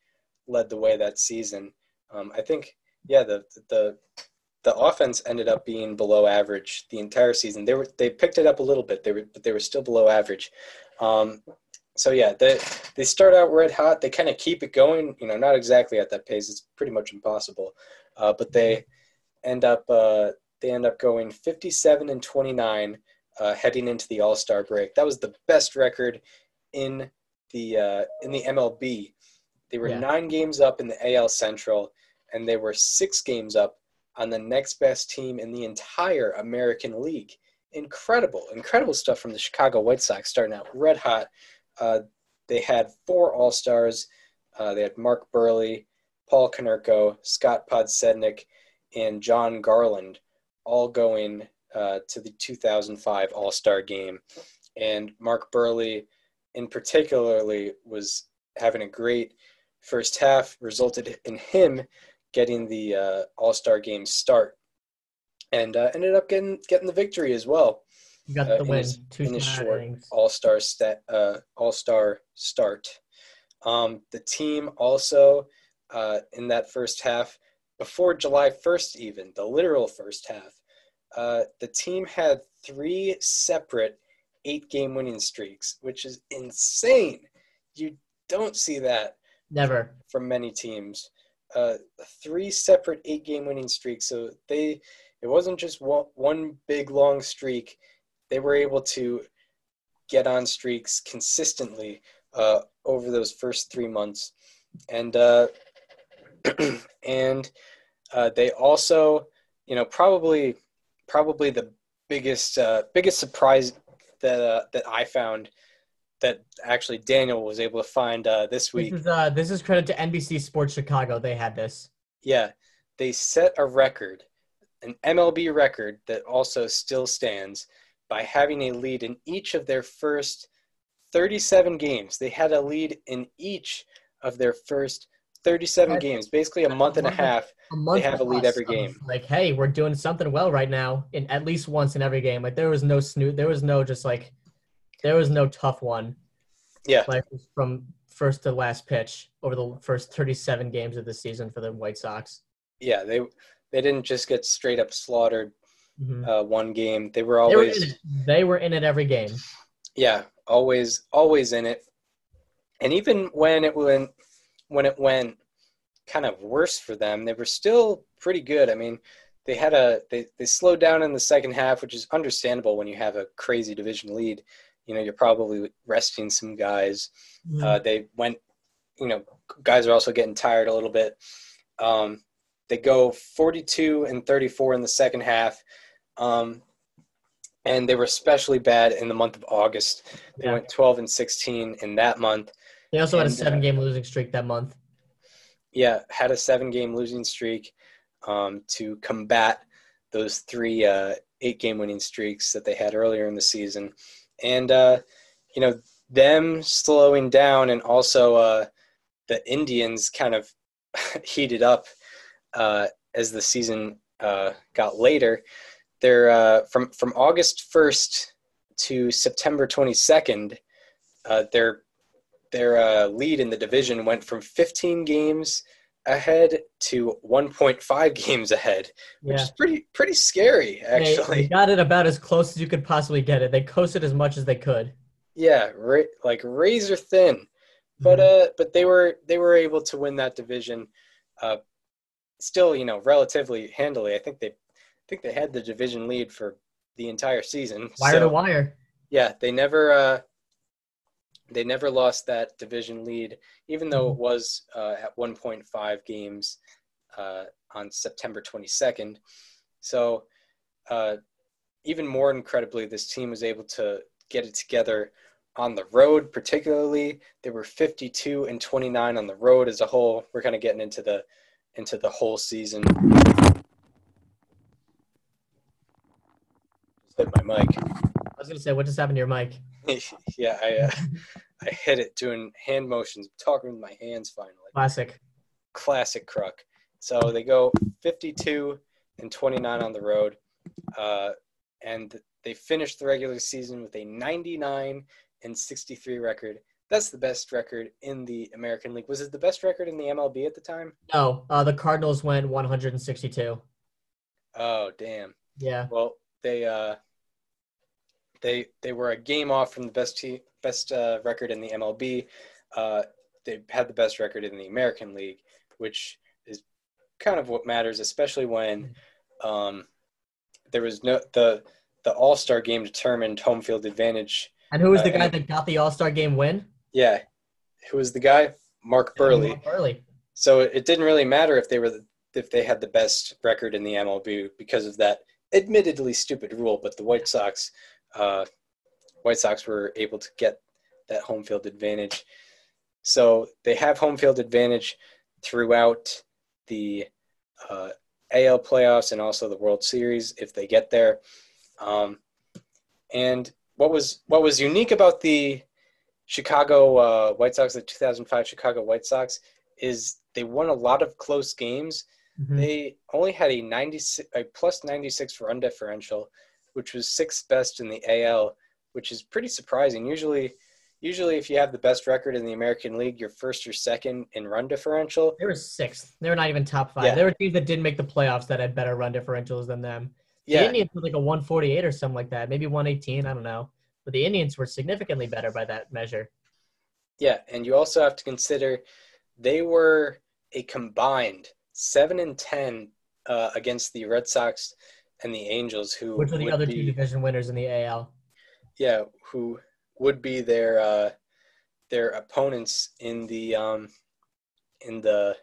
led the way that season. Um, I think, yeah, the the the offense ended up being below average the entire season. They were they picked it up a little bit, they were but they were still below average. Um, so yeah, they they start out red hot. They kind of keep it going. You know, not exactly at that pace. It's pretty much impossible. Uh, but they end up uh, they end up going 57 and 29 uh, heading into the All Star break. That was the best record in the uh, in the MLB. They were Yeah. nine games up in the AL Central, and they were six games up on the next best team in the entire American League. Incredible, incredible stuff from the Chicago White Sox, starting out red hot. Uh, they had four All Stars. Uh, they had Mark Buehrle, Paul Konerko, Scott Podsednik, and Jon Garland, all going uh, to the 2005 All Star Game. And Mark Buehrle, in particularly, was having a great first half, resulted in him getting the uh, All Star Game start, and uh, ended up getting getting the victory as well You got uh, the in win. his- Two in his short. All Star stat uh, All Star start. Um, the team also uh, in that first half, before July first, even the literal first half, uh, the team had three separate eight-game winning streaks, which is insane. You don't see that Never. from many teams. Uh, three separate eight game winning streaks. So they, it wasn't just one, one big long streak. They were able to get on streaks consistently uh, over those first three months. And, uh, [CLEARS THROAT] and uh, they also, you know, probably, probably the biggest, uh, biggest surprise that, uh, that I found that actually Daniel was able to find uh, this week. This is uh this is credit to NBC Sports Chicago. They had this. Yeah, they set a record, an MLB record that also still stands by having a lead in each of their first 37 games. They had a lead in each of their first 37 That's- games, basically a month and a half. A month have a lead every game. Like, hey, we're doing something well right now. In at least once in every game. Like there was no snoot. There was no just like there was no tough one. Yeah. Like from first to last pitch over the first 37 games of the season for the White Sox. Yeah, they they didn't just get straight up slaughtered Mhm. uh, one game. They were They were always. They were in it every game. yeah, always always in it. And even when it went when it went kind of worse for them, they were still pretty good. I mean, they had a they, they slowed down in the second half, which is understandable when you have a crazy division lead. You know, you're probably resting some guys. Mhm. Uh, they went, you know, guys are also getting tired a little bit. Um, they go 42 and 34 in the second half. Um, and they were especially bad in the month of August. They Yeah. went 12 and 16 in that month. They also had a uh, seven game losing streak that month. Yeah, had a seven game losing streak um, to combat those three uh, eight game winning streaks that they had earlier in the season. And, uh, you know, them slowing down and also uh, the Indians kind of [LAUGHS] heated up uh, as the season uh, got later. They're uh, from from August first to September twenty second. Their uh, lead in the division went from 15 games ahead to 1.5 [LAUGHS] games ahead, which Yeah. is pretty pretty scary They- They, actually. [LAUGHS] got it about as close as you could possibly get it. They coasted as much as they could. yeah, ra- like razor thin. But Mhm. uh, but they were they were able to win that division. Uh, still, you know, relatively handily. I think they, I think they had the division lead for the entire season. wire so, to wire. Yeah, they never uh, they never lost that division lead, even though it was uh, at 1.5 games uh, on September 22nd. So, uh, even more incredibly, this team was able to get it together on the road. Particularly, they were 52 and 29 on the road as a whole. We're kind of getting into the into the whole season. Just hit my mic. I was gonna say, what just happened to your mic? [LAUGHS] yeah, I uh, I hit it doing hand motions, talking with my hands finally. Classic. Classic Crook. So they go 52 and 29 on the road, uh, and they finished the regular season with a 99 and 63 record. That's the best record in the American League. Was it the best record in the MLB at the time? No, uh, the Cardinals went 162. Oh, damn. Yeah. Well, they uh, they they were a game off from the best te- best uh, record in the MLB. Uh, they had the best record in the American League, which is kind of what matters, especially when um, there was no the the All Star game determined home field advantage. And who was the Uh, guy that got the All Star game win? Yeah, who was the guy? Mark Buehrle. Mark Buehrle. So it didn't really matter if they were the, if they had the best record in the MLB because of that admittedly stupid rule. But the White Sox, uh, White Sox were able to get that home field advantage. So they have home field advantage throughout the uh, AL playoffs and also the World Series if they get there. Um, and what was what was unique about the Chicago uh, White Sox, the 2005 Chicago White Sox, is they won a lot of close games. Mhm. They only had a 96, a plus 96 run differential, which was sixth best in the AL, which is pretty surprising. Usually, usually if you have the best record in the American League, you're first or second in run differential. They were sixth. They were not even top five. Yeah. There were teams that didn't make the playoffs that had better run differentials than them. The Yeah, Indians were like a 148 or something like that, maybe 118. I don't know. But the Indians were significantly better by that measure. yeah, and you also have to consider they were a combined seven and ten uh, against the Red Sox and the Angels, who Which are the other be, two division winners in the AL? yeah, who would be their uh, their opponents in the um, in the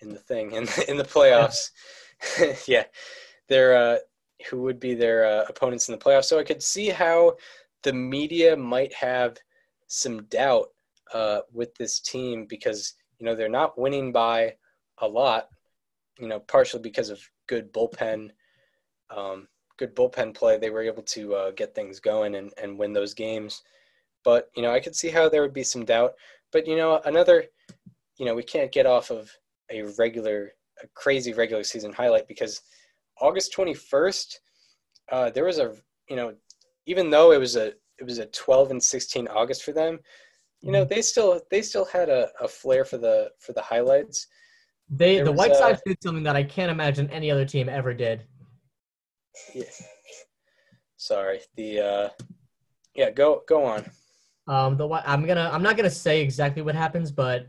in the thing in the, [LAUGHS] in the playoffs. [LAUGHS] Yeah, they're uh, who would be their uh, opponents in the playoffs. So I could see how the media might have some doubt uh, with this team because you know they're not winning by a lot. You know, partially because of good bullpen, um, good bullpen play. They were able to uh, get things going and, and win those games. But you know, I could see how there would be some doubt. But you know, another, you know, we can't get off of a regular, a crazy regular season highlight because August twenty first, uh, there was a, you know, even though it was a it was a twelve and sixteen August for them, you know, they still they still had a, a flair for the for the highlights. They There the White Sox did something that I can't imagine any other team ever did. Yeah. Sorry. The uh, yeah. Go go on. Um, the I'm gonna I'm not gonna say exactly what happens, but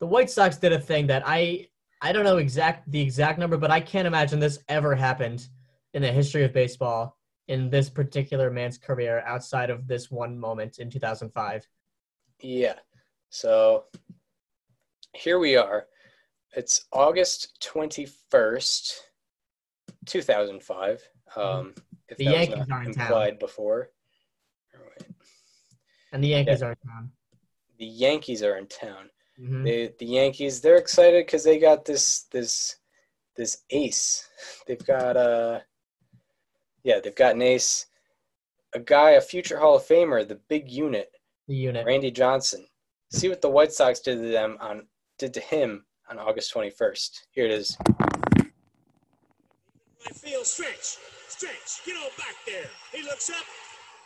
the White Sox did a thing that I I don't know exact the exact number, but I can't imagine this ever happened in the history of baseball in this particular man's career outside of this one moment in 2005. Yeah. So here we are. It's August 21st, 2005. Um, if The that was Yankees not are in town. before. All right. And the Yankees are in town. The Yankees are in town. Mhm. They, the Yankees, they're excited because they got this this this ace. [LAUGHS] They've got uh yeah, they've got an ace, a guy, a future Hall of Famer, the big unit. The unit. Randy Johnson. See what the White Sox did to them on did to him on August 21st. Here it is. Right field stretch, stretch, get on back there. He looks up.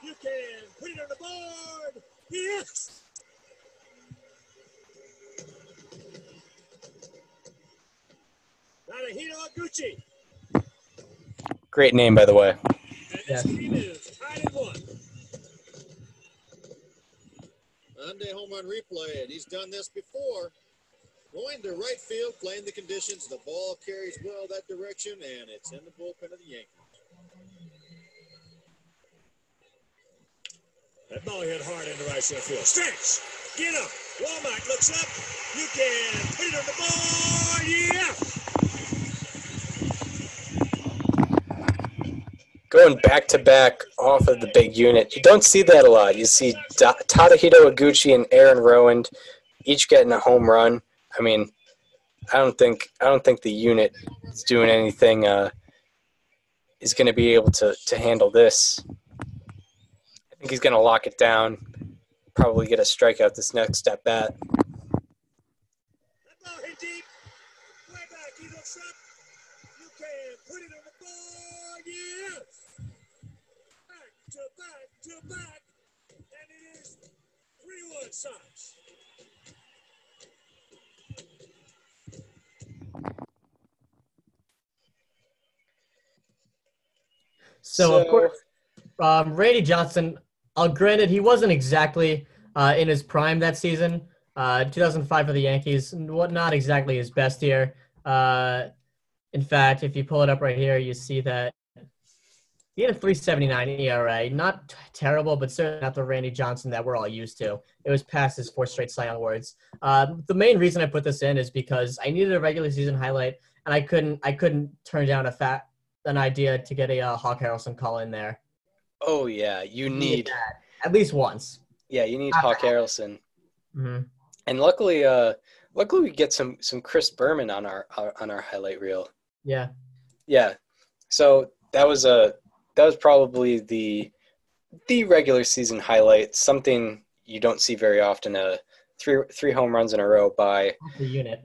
You can put it on the board. Yes. Tadahito Iguchi. Great name, by the way. And Yeah. this game is tied at one. Hyundai home run replay, and he's done this before. Going to right field, playing the conditions. The ball carries well that direction, and it's in the bullpen of the Yankees. That ball hit hard into right field. Stretch, get up. Womack looks up. You can put it on the ball. Yeah. Going back to back off of the big unit. You don't see that a lot. You see Da- Tadahito Iguchi and Aaron Rowand each getting a home run. I mean, I don't think I don't think the unit is doing anything. Uh, is going to be able to to handle this. I think he's going to lock it down. Probably get a strikeout this next at bat. That ball hit deep. Way back. He looks up. You can put it on the ball. Yes. Back to back to back. And it is 3 1 Sox. So, of course, um, Randy Johnson. Uh, granted, he wasn't exactly uh, in his prime that season. Uh, 2005 for the Yankees, what not exactly his best year. Uh, in fact, if you pull it up right here, you see that he had a 3.79 ERA. Not t- terrible, but certainly not the Randy Johnson that we're all used to. It was past his four straight Cy Young awards. Uh, the main reason I put this in is because I needed a regular season highlight, and I couldn't I couldn't turn down a fat an idea to get a uh, Hawk Harrelson call in there. Oh yeah, you need that at least once. yeah you need Hawk Harrelson. hmm And luckily, uh, luckily we get some some Chris Berman on our, our on our highlight reel. Yeah, Yeah, so that was a that was probably the the regular season highlight. Something you don't see very often. A three three home runs in a row by the unit.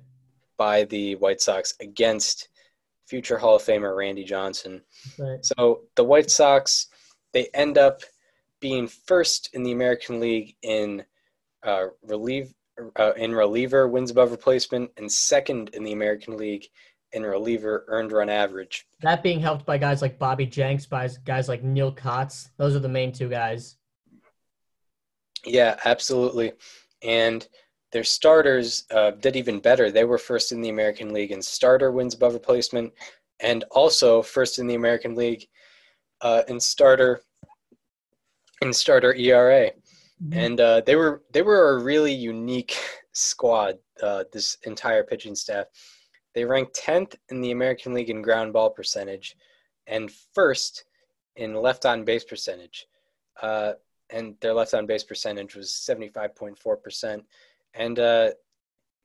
by the White Sox against future Hall of Famer Randy Johnson. But So the White Sox they end up being first in the American League in uh, relieve uh, in reliever wins above replacement and second in the American League in reliever earned run average. that being helped by guys like Bobby Jenks, by guys like Neal Cotts. Those are the main two guys. Yeah, absolutely. And their starters uh, did even better. They were first in the American League in starter wins above replacement, and also first in the American League uh, in starter in starter ERA. And uh, they were they were a really unique squad. Uh, this entire pitching staff. They ranked tenth in the American League in ground ball percentage, and first in left on base percentage. Uh, and their left on base percentage was 75.4%. And uh,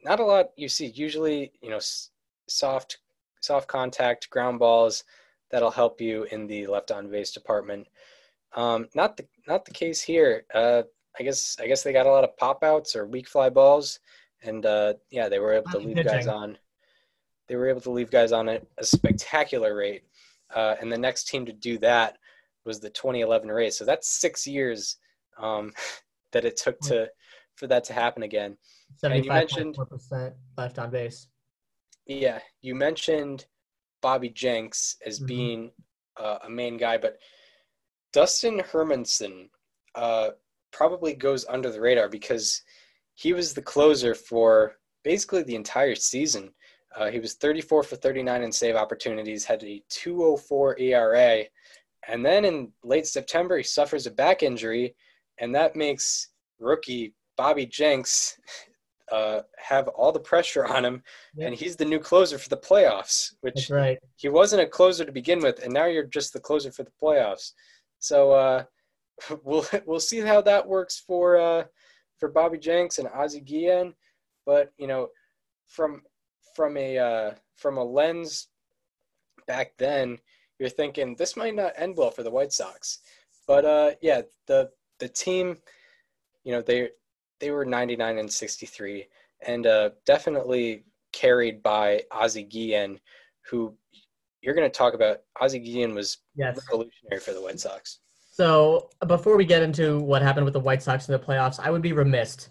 not a lot you see. Usually, you know, s- soft, soft contact ground balls that'll help you in the left on base department. Um, not the not the case here. Uh, I guess I guess they got a lot of pop outs or weak fly balls, and uh, yeah, they were able to leave guys on. They were able to leave guys on at a spectacular rate, uh, and the next team to do that was the 2011 Rays. So that's six years um, [LAUGHS] that it took to for that to happen again. Seventy-five mentioned- point four percent left on base. Yeah, you mentioned Bobby Jenks as Mhm. being uh, a main guy, but Dustin Hermanson uh, probably goes under the radar because he was the closer for basically the entire season. Uh, he was 34 for 39 in save opportunities, had a 204 ERA, and then in late September he suffers a back injury, and that makes rookie Bobby Jenks [LAUGHS] uh, have all the pressure on him, Yep. and he's the new closer for the playoffs, which That's right. he wasn't a closer to begin with, and now you're just the closer for the playoffs. So uh, [LAUGHS] we'll [LAUGHS] we'll see how that works for uh, for Bobby Jenks and Ozzie Guillen. But you know, from from a uh, from a lens back then, you're thinking this might not end well for the White Sox. But uh, yeah, the the team, you know, they they were 99 and 63, and uh, definitely carried by Ozzie Guillen, who you're going to talk about. Ozzie Guillen was Yes. revolutionary for the White Sox. So before we get into what happened with the White Sox in the playoffs, I would be remiss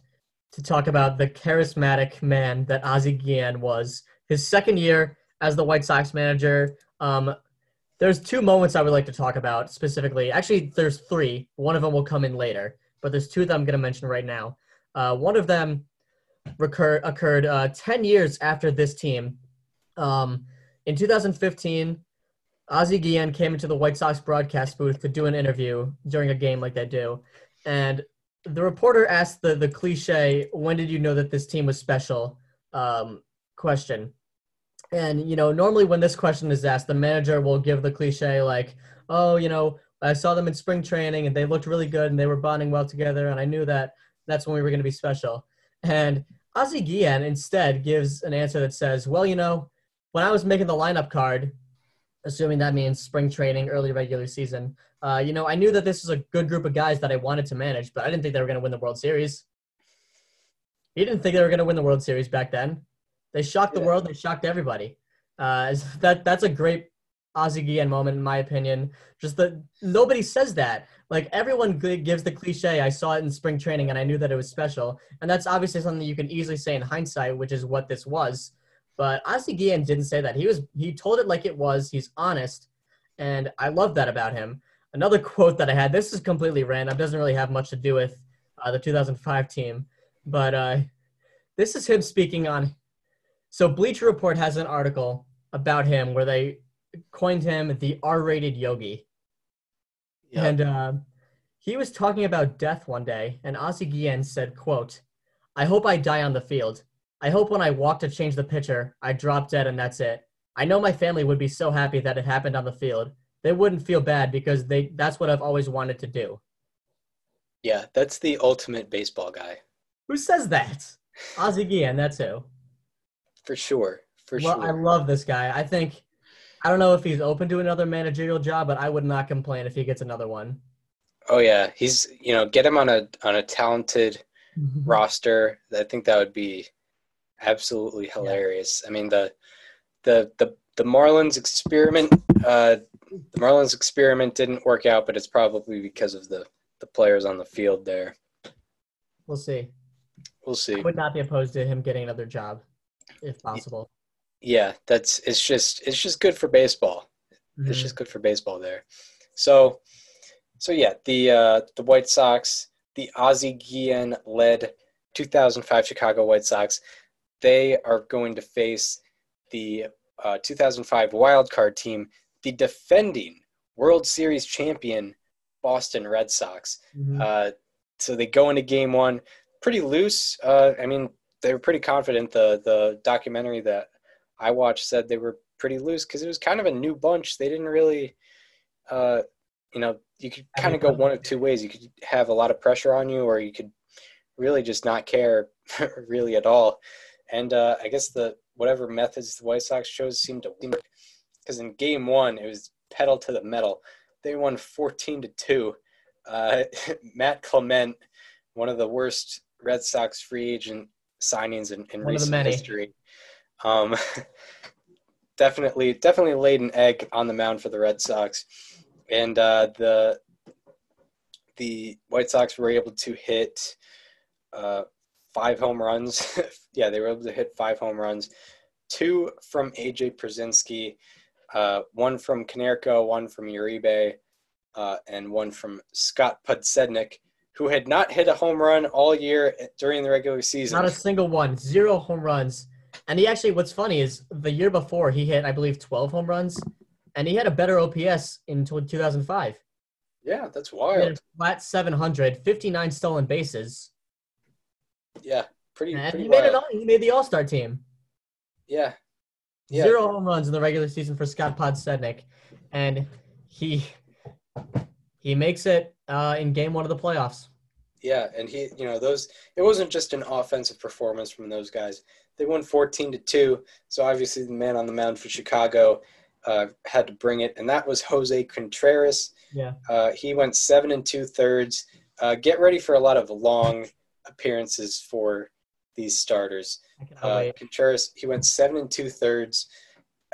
to talk about the charismatic man that Ozzie Guillen was. His second year as the White Sox manager. Um, there's two moments I would like to talk about specifically. Actually, there's three. One of them will come in later, but there's two that I'm going to mention right now. Uh, one of them recur- occurred uh, 10 years after this team. Um, in 2015, Ozzie Guillen came into the White Sox broadcast booth to do an interview during a game like they do. And the reporter asked the, the cliche, when did you know that this team was special um, question. And, you know, normally when this question is asked, the manager will give the cliche like, oh, you know, I saw them in spring training and they looked really good and they were bonding well together. And I knew that that's when we were going to be special. And Ozzie Guillen instead gives an answer that says, well, you know, when I was making the lineup card, assuming that means spring training, early regular season, uh, you know, I knew that this was a good group of guys that I wanted to manage, but I didn't think they were going to win the World Series. He didn't think they were going to win the World Series back then. They shocked the Yeah. world. They shocked everybody. Uh, [LAUGHS] that that's a great Ozzie Guillen moment, in my opinion. Just that nobody says that. Like everyone gives the cliche, "I saw it in spring training and I knew that it was special," and that's obviously something you can easily say in hindsight, which is what this was. But Ozzie Guillen didn't say that. He was he told it like it was. He's honest, and I love that about him. Another [LAUGHS] quote that I had. This is completely random. Doesn't really have much to do with uh, the 2005 team, but uh, this is him speaking on. So Bleacher Report has an article about him where they coined him the R-rated yogi. Yeah. And uh, he was talking about death one day, and Ozzie Guillen said, quote, I hope I die on the field. I hope when I walk to change the pitcher, I drop dead and that's it. I know my family would be so happy that it happened on the field. They wouldn't feel bad because they that's what I've always wanted to do. Yeah, that's the ultimate baseball guy. Who says that? Ozzie Guillen, that's who. For sure. For well, sure. I love this guy. I think I don't know if he's open to another managerial job, but I would not complain if he gets another one. oh yeah. He's you know, get him on a on a talented roster. I think that would be absolutely hilarious. I mean the the the the Marlins experiment uh the Marlins experiment didn't work out, but it's probably because of the the players on the field there. We'll see. We'll see. I would not be opposed to him getting another job, if possible. Yeah, that's it's just it's just good for baseball. It's Mhm. just good for baseball there. So, so yeah, the uh, the White Sox, the Ozzie Guillen led 2005 Chicago White Sox, they are going to face the uh, 2005 wild card team, the defending World Series champion Boston Red Sox. Mhm. Uh, so they go into game one pretty loose. Uh, I mean, they were pretty confident. The the documentary that I watched said they were pretty loose because it was kind of a new bunch. They didn't really, uh, you know, you could kind of go one of two ways. You could have a lot of pressure on you, or you could really just not care [LAUGHS] really at all. And uh, I guess the whatever methods the White Sox chose seemed to work because in game one it was pedal to the metal. They won 14 to two. Uh, [LAUGHS] Matt Clement, one of the worst Red Sox free agent signings in, in One of the recent history. Um, [LAUGHS] definitely, definitely laid an egg on the mound for the Red Sox, and uh, the the White Sox were able to hit uh, five home runs. [LAUGHS] yeah, they were able to hit five home runs, two from AJ Pierzynski, uh, one from Konerko, one from Uribe, uh, and one from Scott Podsednik, who had not hit a home run all year during the regular season. Not a single one, zero home runs. And he actually, what's funny is the year before he hit, I believe, 12 home runs, and he had a better OPS in 2005. yeah, that's He had wild. a flat 700, 59 stolen bases, Yeah, pretty, and pretty he made wild. it. All, he made the All Star team. Yeah, yeah. Zero home runs in the regular season for Scott Podsednik, and he he makes it uh, in Game One of the playoffs. Yeah, and he, you know, those it wasn't just an offensive performance from those guys. They won 14 to 2. So obviously the man on the mound for Chicago uh, had to bring it, and that was Jose Contreras. Yeah. Uh, he went seven and two thirds. Uh, get ready for a lot of long appearances for these starters. Uh. Contreras, he went seven and two thirds,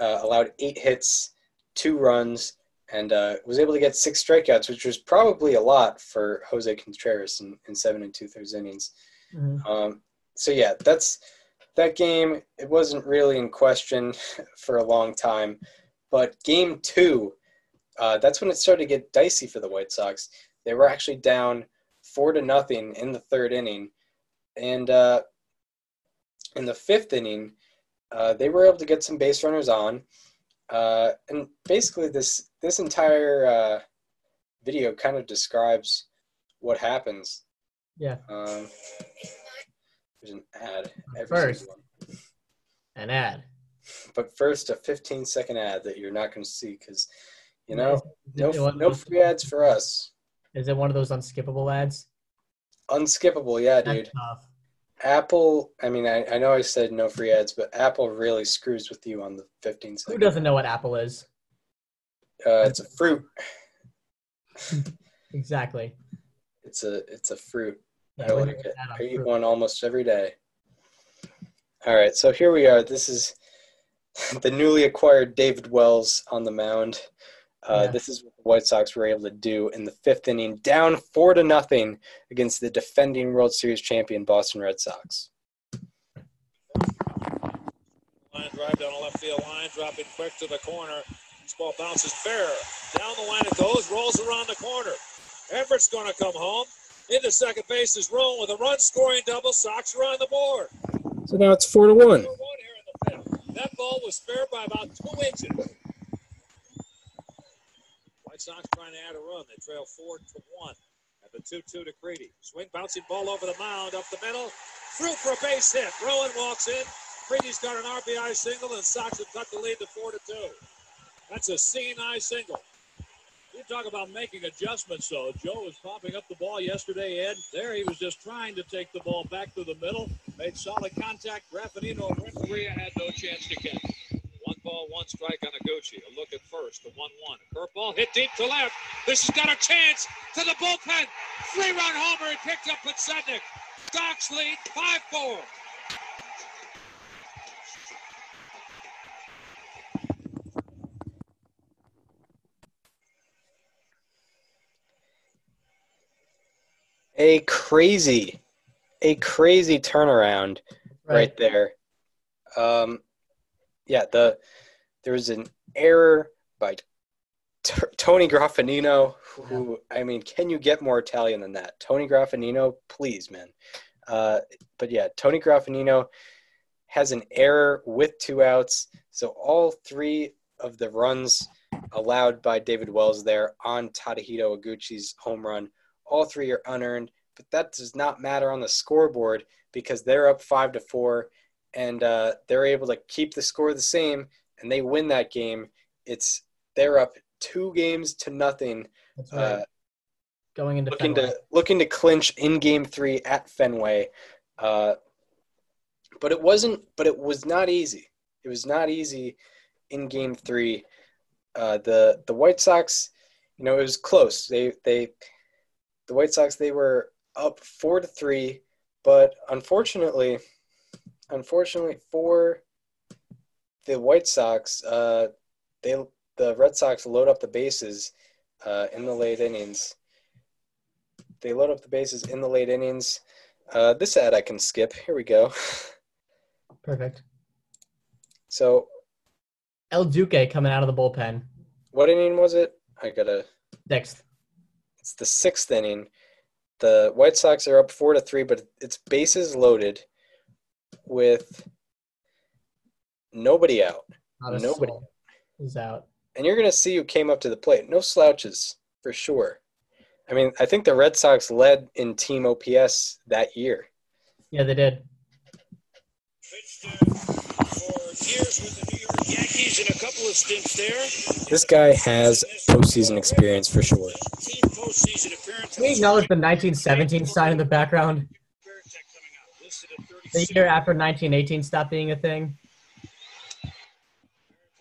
uh, allowed eight hits, two runs, and uh, was able to get six strikeouts, which was probably a lot for Jose Contreras in, in seven and two thirds innings. Mhm. Um, so yeah, that's that game it wasn't really in question [LAUGHS] for a long time, but game two, uh, that's when it started to get dicey for the White Sox. They were actually down four to nothing in the third inning, and uh, in the fifth inning, uh, they were able to get some base runners on, uh, and basically this this entire uh, video kind of describes what happens. Yeah. Um, there's an ad. every First. An ad. But first, a 15 second ad that you're not going to see because, you know, no, no free ads for us. Is it one of those unskippable ads? Unskippable, yeah, That's dude. tough. Apple, I mean, I, I know I said no free ads, but Apple really screws with you on the 15 Who doesn't know what Apple is? Uh, it's a fruit. [LAUGHS] Exactly. It's a it's a fruit. Yeah, I when like you're it. an ad on I eat one almost every day. All right, so here we are. This is [LAUGHS] the newly acquired David Wells on the mound. Uh, Yeah. This is what the White Sox were able to do in the fifth inning, down four to nothing against the defending World Series champion Boston Red Sox. Line drive down the left field line, dropping quick to the corner. This ball bounces fair. Down the line it goes, rolls around the corner. Everett's going to come home. Into second base is Rowand with a run scoring double. Sox are on the board. So now it's four to one. Number one here in the fifth. That ball was fair by about two inches. White Sox trying to add a run. They trail four to one. At the 2 2 to Crede. Swing bouncing ball over the mound, up the middle. Through for a base hit. Rowand walks in. Crede's got an RBI single, and Sox have cut the lead to 4 to 2. That's a eye single. Talk about making adjustments, though. Joe was popping up the ball yesterday, Ed. There he was just trying to take the ball back to the middle. Made solid contact. Graffanino and had no chance to catch. One ball, one strike on Iguchi. A look at first, the 1 1. Curveball hit deep to left. This has got a chance to the bullpen. Three run homer. He picked up Podsednik. Sox lead 5 4. A crazy, a crazy turnaround right, there. Um, yeah, the there was an error by T- Tony Graffanino. Who I mean, can you get more Italian than that? Tony Graffanino, please, man. Uh, but yeah, Tony Graffanino has an error with two outs, so all three of the runs allowed by David Wells there on Tadahito Iguchi's home run, all three are unearned. But that does not matter on the scoreboard because they're up five to four and uh, they're able to keep the score the same and they win that game. It's they're up two games to nothing, That's right. uh, Going into looking Fenway. to looking to clinch in Game Three at Fenway. Uh, but it wasn't. But it was not easy. It was not easy in Game Three. Uh, the the White Sox, you know, it was close. They they the White Sox they were up four to three, but unfortunately, unfortunately for the White Sox, uh, they the Red Sox load up the bases uh, in the late innings. They load up the bases in the late innings. Uh, this ad I can skip. Here we go. [LAUGHS] Perfect. So, El Duque coming out of the bullpen. what inning was it? I gotta. Sixth. It's the sixth inning. The White Sox are up four to three, but it's bases loaded with nobody out. Not a Nobody. soul is out. And you're gonna see who came up to the plate. No slouches for sure. I mean, I think the Red Sox led in team OPS that year. Yeah, they did. Pitched for years with the New York Yankees and a couple of stints there. This guy has postseason experience for sure. Team postseason appearance. Can we acknowledge the 1917 sign in the background? Varitek coming out, listed at The year after 1918 stopped being a thing.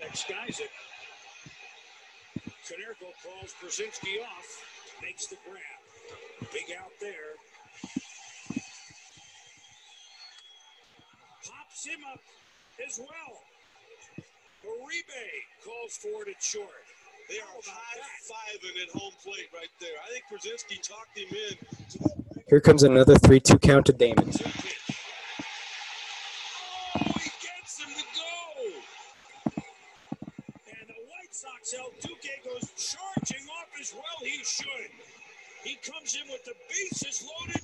Varitek skies it. Konerko calls Pierzynski off, makes the grab. Big out there. Pops him up as well. Uribe calls for it at short. They are high-fiving at home plate right there. I think Pierzynski talked him in. Here comes another 3-2 count to Damon. Duque goes charging off as well. He should. He comes in with the bases loaded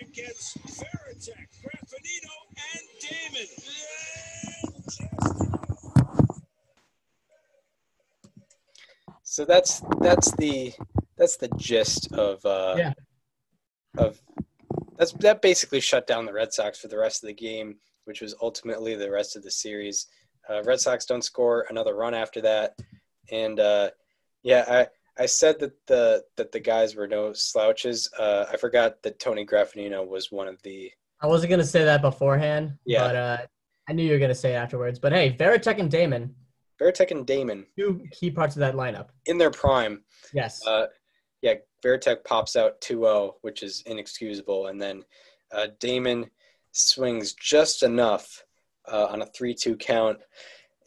and gets Varitek, and Damon. Yeah! So that's that's the that's the gist of uh, Yeah. of that's that basically shut down the Red Sox for the rest of the game, which was ultimately the rest of the series. Uh, Red Sox don't score another run after that, and uh, yeah, I I said that the that the guys were no slouches. Uh, I forgot that Tony Graffanino was one of the I wasn't gonna say that beforehand, Yeah. but uh, I knew you were gonna say it afterwards. But hey, Varitek and Damon, Varitek and Damon two key parts of that lineup. in their prime. Yes. Uh, yeah, Varitek pops out 2-0, which is inexcusable, and then uh, Damon swings just enough uh, on a 3-2 count,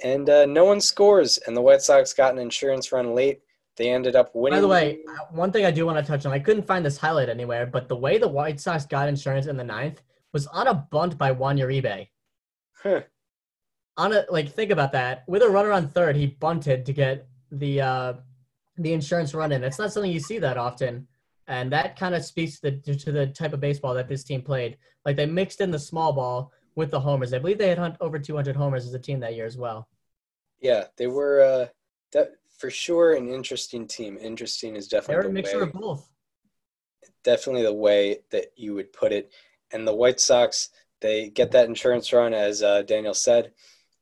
and uh, no one scores. And the White Sox got an insurance run late. They ended up winning. By the way, uh, one thing I do want to touch on, I couldn't find this highlight anywhere, but the way the White Sox got insurance in the ninth was on a bunt by Juan Uribe. Huh. On a like, think about that. With a runner on third, he bunted to get the uh, the insurance run in. It's not something you see that often, and that kind of speaks to the to the type of baseball that this team played. Like they mixed in the small ball with the homers. I believe they had hunt over 200 homers as a team that year as well. yeah, they were uh, that, for sure an interesting team. Interesting is definitely They were a the mixture way. of both. definitely the way that you would put it. And the White Sox, they get that insurance run, as uh, Daniel said.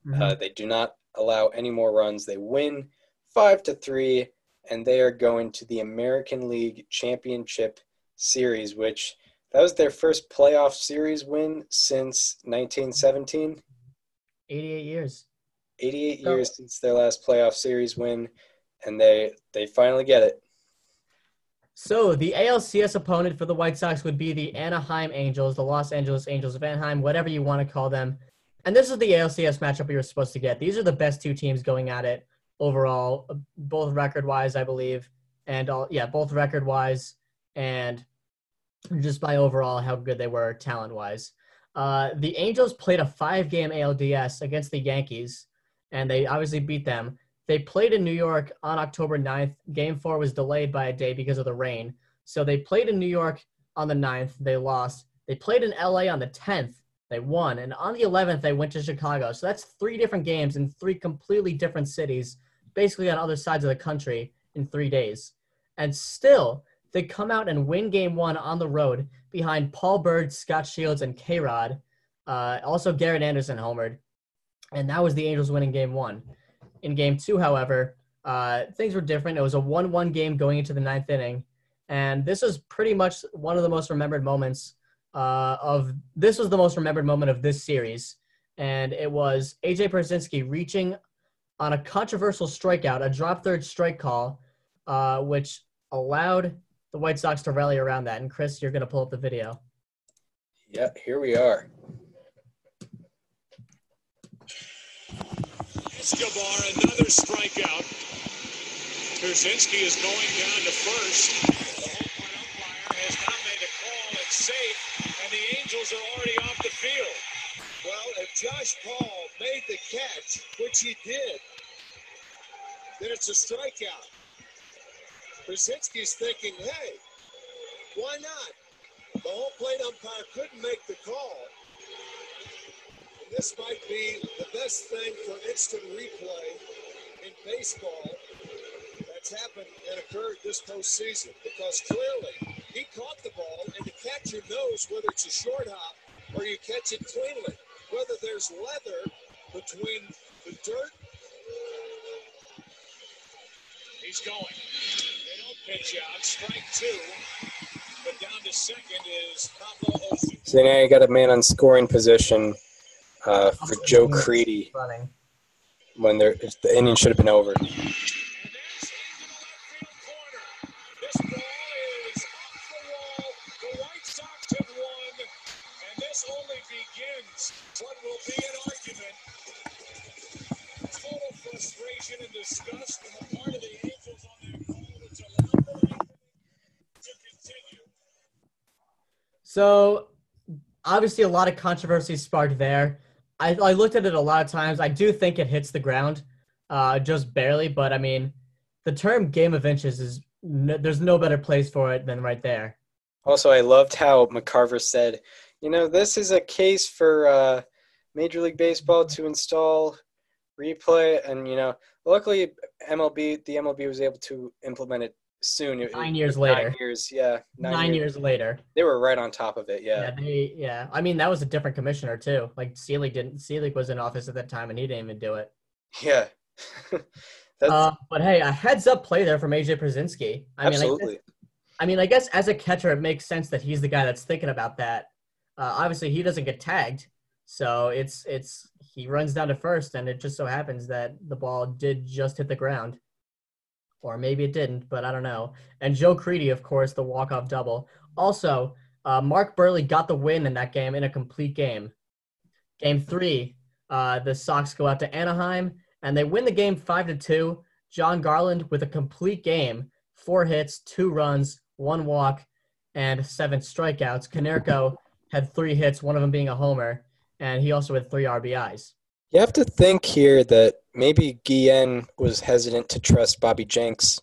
Mhm. Uh, they do not allow any more runs. They win five to three, and they are going to the American League Championship Series, which that was their first playoff series win since 1917. 88 years. 88 So- years since their last playoff series win, and they they finally get it. So the ALCS opponent for the White Sox would be the Anaheim Angels, the Los Angeles Angels of Anaheim, whatever you want to call them. And this is the ALCS matchup we were supposed to get. These are the best two teams going at it overall, both record-wise, I believe, and all yeah, both record-wise and just by overall how good they were talent-wise. Uh, the Angels played a five-game ALDS against the Yankees, and they obviously beat them. They played in New York on October 9th. Game four was delayed by a day because of the rain. So they played in New York on the 9th. They lost. They played in LA on the 10th. They won. And on the 11th, they went to Chicago. So that's three different games in three completely different cities, basically on other sides of the country in three days. And still, they come out and win game one on the road behind Paul Byrd, Scott Shields, and K Rod. Uh, also, Garrett Anderson homered. And that was the Angels winning game one. In game two, however, uh, things were different. It was a 1 1 game going into the ninth inning. And this was pretty much one of the most remembered moments uh, of this was the most remembered moment of this series. And it was AJ Pierzynski reaching on a controversial strikeout, a drop third strike call, uh, which allowed the White Sox to rally around that. And Chris, you're going to pull up the video. Yeah, here we are. Escobar, another strikeout. Pierzynski is going down to first. The home plate umpire has now made a call. It's safe, and the Angels are already off the field. Well, if Josh Paul made the catch, which he did, then it's a strikeout. Pierzynski's thinking, hey, why not? The home plate umpire couldn't make the call. This might be the best thing for instant replay in baseball that's happened and occurred this postseason because clearly he caught the ball and the catcher knows whether it's a short hop or you catch it cleanly. Whether there's leather between the dirt He's going. They don't pitch out. Strike two. But down to second is Pablo Osu. So now you got a man on scoring position uh, for Joe Crede Running. when there the inning should have been over. And that's into the left field corner. This ball is off the wall. The White Sox have won. And this only begins what will be an argument. Total frustration and disgust on the part of the Angels on that call, which allowed the to continue. So obviously a lot of controversy sparked there. I, I looked at it a lot of times. I do think it hits the ground. uh, just barely. But I mean, the term game of inches is no, there's no better place for it than right there. Also, I loved how McCarver said, you know, this is a case for uh, Major League Baseball to install replay, and you know, luckily MLB, the MLB was able to implement it soon. Nine it- years nine later. years, yeah, Nine, years. later. They were right on top of it. Yeah. Yeah, they yeah. I mean, that was a different commissioner too. Like Selig didn't Selig was in office at that time and he didn't even do it. [LAUGHS] yeah. [LAUGHS] That's Uh, but hey, a heads up play there from AJ Pierzynski. I mean, I guess, absolutely. I mean, I guess as a catcher, it makes sense that he's the guy that's thinking about that. Uh, obviously, he doesn't get tagged, so it's it's he runs down to first, and it just so happens that the ball did just hit the ground, or maybe it didn't, but I don't know. And Joe Crede, of course, the walk off double. Also, uh, Mark Buehrle got the win in that game in a complete game. Game three, uh, the Sox go out to Anaheim and they win the game five to two. Jon Garland with a complete game, four hits, two runs, one walk, and seven strikeouts. Konerko had three hits, one of them being a homer, and he also had three RBIs. You have to think here that maybe Guillen was hesitant to trust Bobby Jenks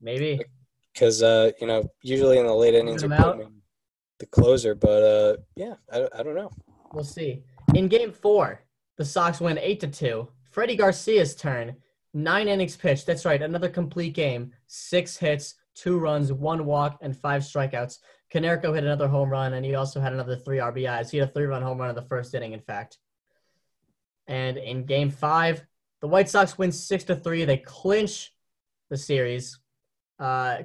Maybe. because, uh, you know, usually in the late innings, you're out? putting in the closer. But uh, yeah, I, I don't know. We'll see. In game four, the Sox win eight to two. Freddie Garcia's turn. Nine innings pitched. That's right, another complete game. Six hits, two runs, one walk, and five strikeouts. Konerko hit another home run, and he also had another three RBIs. He had a three-run home run in the first inning, in fact. And in game five, the White Sox win six to three. They clinch the series. Uh,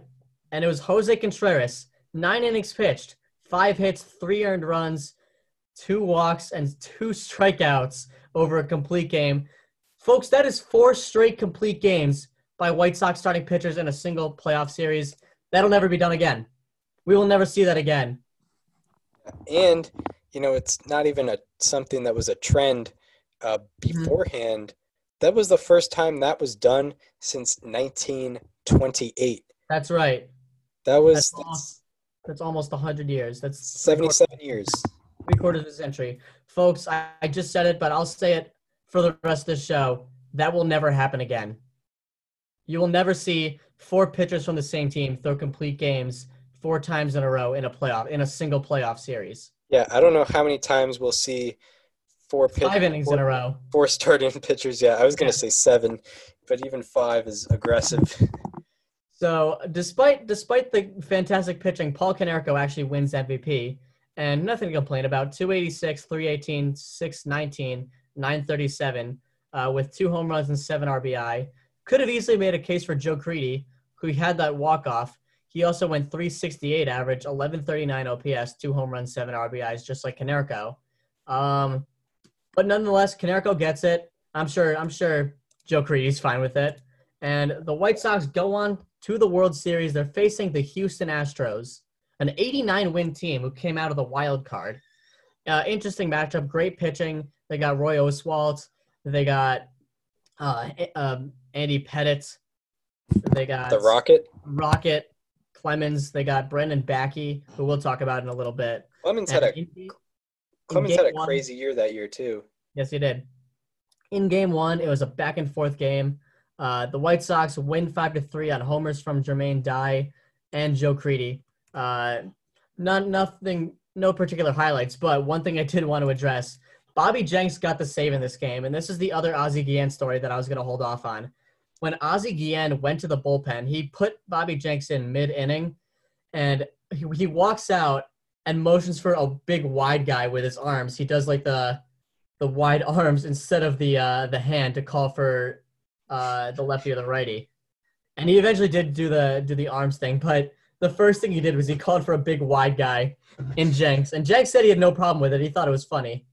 and it was Jose Contreras, nine innings pitched, five hits, three earned runs, two walks, and two [LAUGHS] strikeouts over a complete game. Folks, that is four straight complete games by White Sox starting pitchers in a single playoff series. That'll never be done again. We will never see that again. And you know, it's not even a something that was a trend uh, beforehand. That was the first time that was done since 1928. That's right. That was That's, that's almost, that's almost 100 years. That's 77 years. three quarters of a century. Folks, I, I just said it, but I'll say it for the rest of the show. That will never happen again. You will never see four pitchers from the same team throw complete games four times in a row in a playoff, in a single playoff series. Yeah, I don't know how many times we'll see four pitch, Five innings four, in a row. four starting [LAUGHS] pitchers. Yeah, I was gonna Yeah. say seven, but even five is aggressive. [LAUGHS] So despite despite the fantastic pitching, Paul Konerko actually wins MVP. And nothing to complain about. 286, 318, 619, 937, uh, with two home runs and seven RBI. Could have easily made a case for Joe Crede, who had that walk-off. He also went 368 average, 1139 OPS, two home runs, seven RBIs, just like Konerko. Um, but nonetheless, Konerko gets it. I'm sure. I'm sure Joe Crede's fine with it. And the White Sox go on to the World Series. They're facing the Houston Astros, an 89 win team who came out of the wild card. Uh, interesting matchup. Great pitching. They got Roy Oswalt. They got uh, um, Andy Pettitte. They got the Rocket. Rocket Clemens. They got Brandon Backe, who we'll talk about in a little bit. Clemens had a in- Clemens had a one- crazy year that year too. Yes, he did. In game one, it was a back and forth game. Uh, the White Sox win five to three on homers from Jermaine Dye and Joe Crede. Uh, not nothing, no particular highlights, but one thing I did want to address: Bobby Jenks got the save in this game, and this is the other Ozzie Guillen story that I was going to hold off on. When Ozzie Guillen went to the bullpen, he put Bobby Jenks in mid inning, and he, he walks out and motions for a big wide guy with his arms. He does like the the wide [LAUGHS] arms instead of the uh, the hand to call for uh, the lefty or the righty. And he eventually did do the do the arms thing, but the first thing he did was he called for a big wide guy in Jenks, and Jenks said he had no problem with it. He thought it was funny,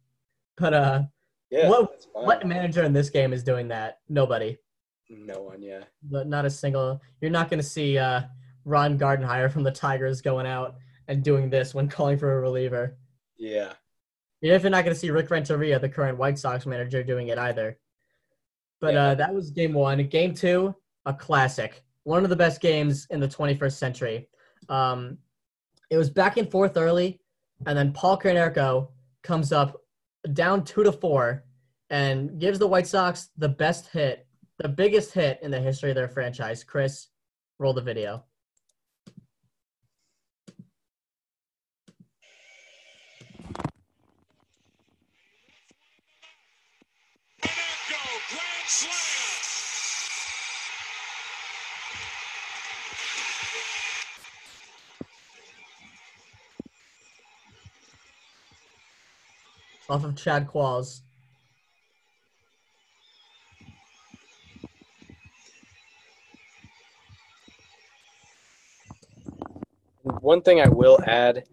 but uh, Yeah. What- what manager in this game is doing that? Nobody. No one. Yeah. But Not a single. You're not going to see uh, Ron Gardenhire from the Tigers going out and doing this when calling for a reliever. Yeah. You're definitely not going to see Rick Renteria, the current White Sox manager, doing it either. But Yeah. uh, that was game one. Game two, a classic. One of the best games in the 21st century. Um, it was back and forth early, and then Paul Konerko comes up down two to four, and gives the White Sox the best hit, the biggest hit in the history of their franchise. Chris, roll the video. Off of Chad Qualls. One thing I will add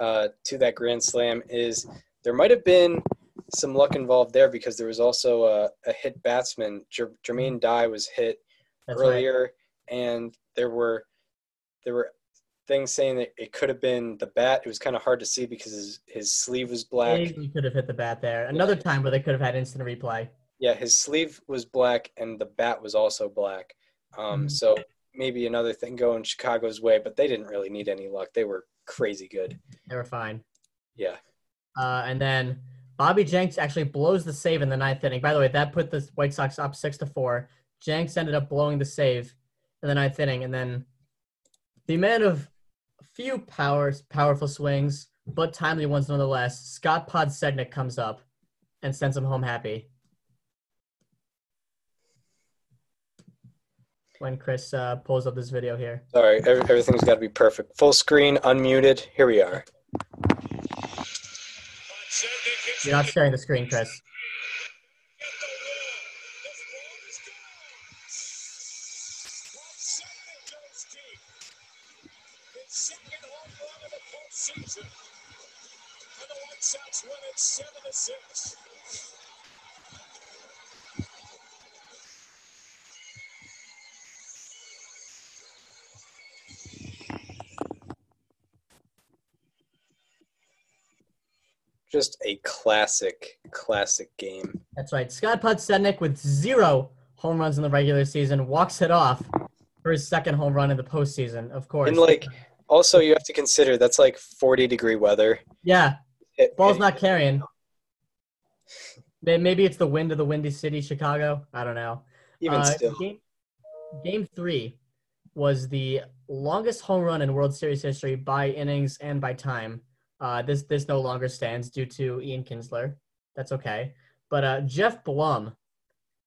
uh, to that grand slam is there might have been some luck involved there because there was also a, a hit batsman. Jer- Jermaine Dye was hit That's right. earlier, and there were there were things saying that it could have been the bat. It was kind of hard to see because his, his sleeve was black. He could have hit the bat there. Another time where they could have had instant replay. Yeah, his sleeve was black and the bat was also black. Um, Mhm. So maybe another thing going Chicago's way, but they didn't really need any luck. They were crazy good. They were fine. Yeah. Uh, and then Bobby Jenks actually blows the save in the ninth inning. By the way, that put the White Sox up six to four. Jenks ended up blowing the save in the ninth inning, and then the man of few powers, powerful swings, but timely ones nonetheless. Scott Podsednik comes up and sends him home happy. When Chris uh, pulls up this video here. Sorry, every, everything's got to be perfect. Full screen, unmuted. Here we are. You're not it sharing the screen, Chris. at the wall. This ball is gone. Podsednik goes deep. His second home run of the postseason. And the White Sox win it seven to six. Just a classic, classic game. That's right. Scott Podsednik with zero home runs in the regular season walks it off for his second home run in the postseason. Of course. And like, also you have to consider that's like 40 degree weather. yeah, It- ball's it- not carrying. Maybe it's the wind of the windy city, Chicago. I don't know. even Uh, still. Game, game three was the longest home run in World Series history by innings and by time. Uh, this this no longer stands due to Ian Kinsler. That's okay. But uh, Geoff Blum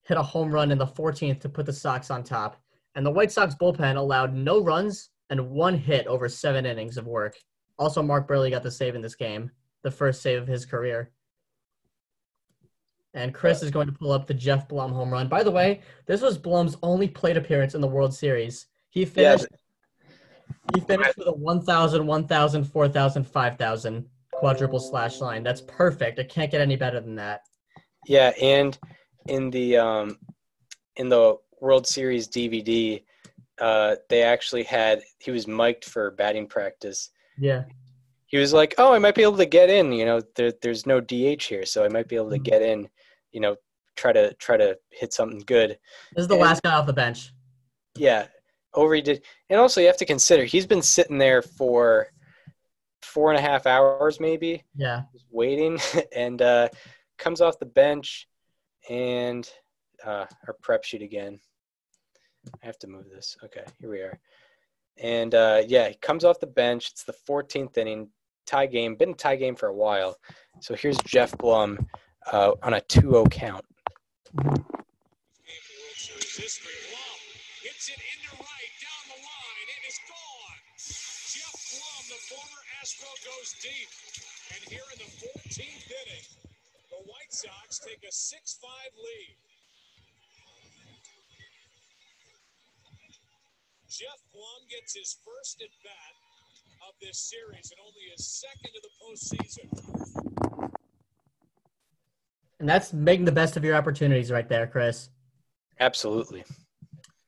hit a home run in the 14th to put the Sox on top, and the White Sox bullpen allowed no runs and one hit over seven innings of work. Also, Mark Buehrle got the save in this game, the first save of his career. And Chris is going to pull up the Geoff Blum home run. By the way, this was Blum's only plate appearance in the World Series. He Yeah, finished he finished with a 1,000, 1,000, 4,000, 5,000 quadruple slash line. That's perfect. It can't get any better than that. Yeah, and in the um, in the World Series DVD, uh, they actually had he was mic'd for batting practice. Yeah. He was like, "Oh, I might be able to get in. You know, there, there's no DH here, so I might be able to Mhm. get in. You know, try to try to hit something good." This is the And- last guy off the bench. Yeah, over he did, and also you have to consider he's been sitting there for four and a half hours, maybe. Yeah. just waiting [LAUGHS] and uh, comes off the bench and uh, our prep sheet again. I have to move this. Okay, here we are. And uh, yeah, he comes off the bench. It's the 14th inning tie game. Been a tie game for a while. So here's Geoff Blum uh, on a 2-0 count. Former goes deep. And here in the 14th inning, the White Sox take a 6-5 lead. Geoff Blum gets his first at bat of this series and only his second of the postseason. And that's making the best of your opportunities right there, Chris. Absolutely.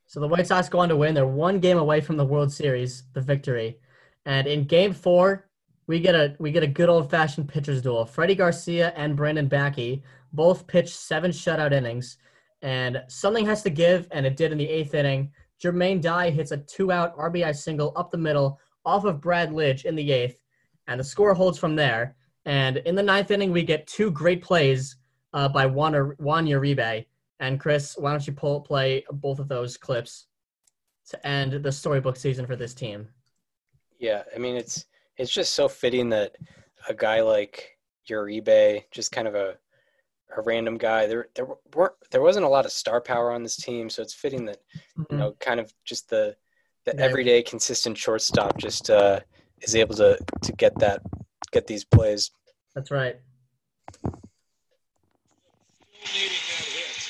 So the White Sox go on to win. They're one game away from the World Series, the victory. And in game four, we get a we get a good old fashioned pitchers duel. Freddie Garcia and Brandon Backe both pitched seven shutout innings, and something has to give, and it did in the eighth inning. Jermaine Dye hits a two out RBI single up the middle off of Brad Lidge in the eighth, and the score holds from there. And in the ninth inning, we get two great plays uh, by Juan, Juan Uribe. And Chris, why don't you pull, play both of those clips to end the storybook season for this team? Yeah, I mean it's it's just so fitting that a guy like Uribe, just kind of a a random guy. There there weren't there wasn't a lot of star power on this team, so it's fitting that you know kind of just the the Yeah. everyday consistent shortstop just uh, is able to to get that get these plays. That's right. Still needing that hit.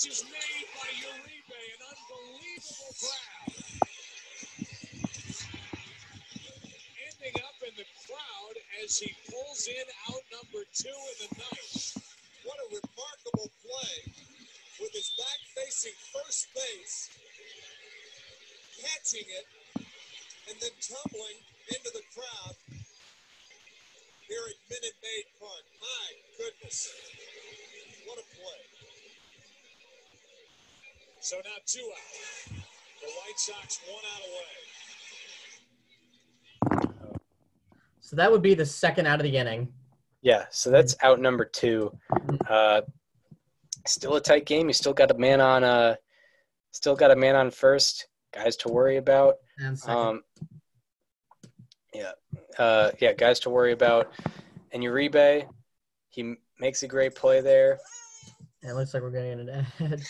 Catch is made by Uribe, an unbelievable grab. Ending up in the crowd as he pulls in out number two in the night. What a remarkable play with his back facing first base, catching it, and then tumbling into the crowd here at Minute Maid Park. My goodness. What a play. So now two out. The White Sox one out away. So that would be the second out of the inning. Yeah, so that's out number two. Uh, still a tight game. You still got a man on. Uh, still got a man on first. Guys to worry about. And second. Um, yeah, uh, yeah, guys to worry about. And Uribe, he makes a great play there. it looks like we're getting an ad.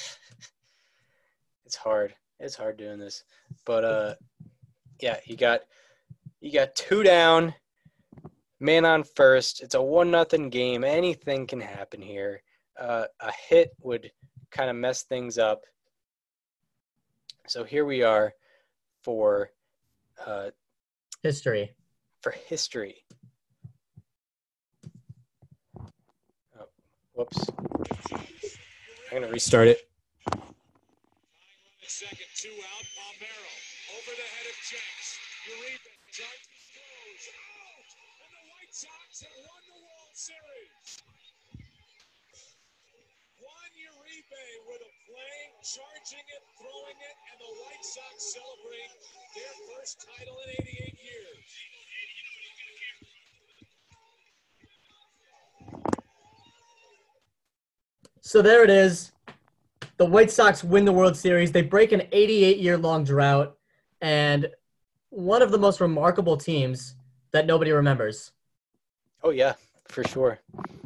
It's hard. It's hard doing this, but uh, yeah, you got you got two down, man on first. It's a one nothing game. Anything can happen here. Uh, a hit would kind of mess things up. So here we are for uh, History. for history. Oh, whoops. I'm gonna restart it. Second, two out. Bombero over the head of Jenks. Uribe charges, throws, out, and the White Sox have won the World Series. Juan Uribe with a play, charging it, throwing it, and the White Sox celebrate their first title in 88 years. So there it is. The White Sox win the World Series. They break an 88 year long drought and one of the most remarkable teams that nobody remembers. Oh yeah, for sure.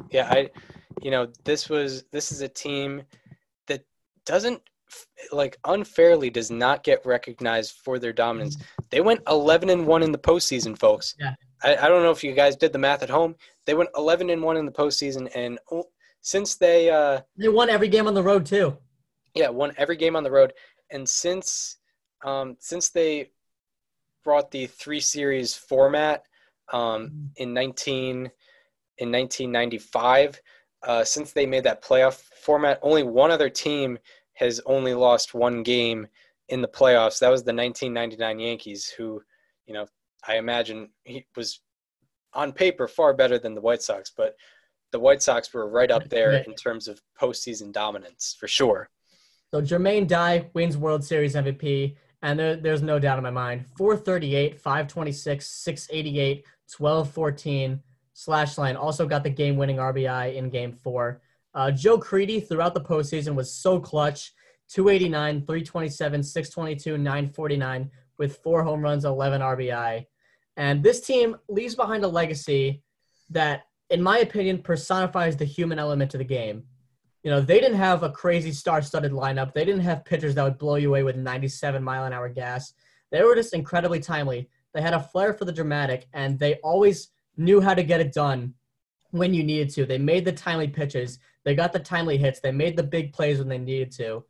Yeah, I you know, this was this is a team that doesn't like unfairly does not get recognized for their dominance. They went 11 and 1 in the postseason, folks. Yeah. I, I don't know if you guys did the math at home. They went 11 and 1 in the postseason and oh, since they uh They won every game on the road too. Yeah, won every game on the road. And since um, since they brought the three series format um, in nineteen in nineteen ninety five, uh, since they made that playoff format, only one other team has only lost one game in the playoffs. That was the nineteen ninety nine Yankees, who, you know, I imagine he was on paper far better than the White Sox, but the White Sox were right up [LAUGHS] there in terms of postseason dominance for sure. So Jermaine Dye wins World Series MVP, and there, there's no doubt in my mind. 438, 526, 688, 1214 slash line. Also got the game winning RBI in game four. Uh, Joe Crede throughout the postseason was so clutch 289, 327, 622, 949 with four home runs, 11 RBI. And this team leaves behind a legacy that, in my opinion, personifies the human element to the game you know, they didn't have a crazy star-studded lineup. They didn't have pitchers that would blow you away with 97 mile an hour gas. They were just incredibly timely. They had a flair for the dramatic, and they always knew how to get it done when you needed to. They made the timely pitches. They got the timely hits. They made the big plays when they needed to.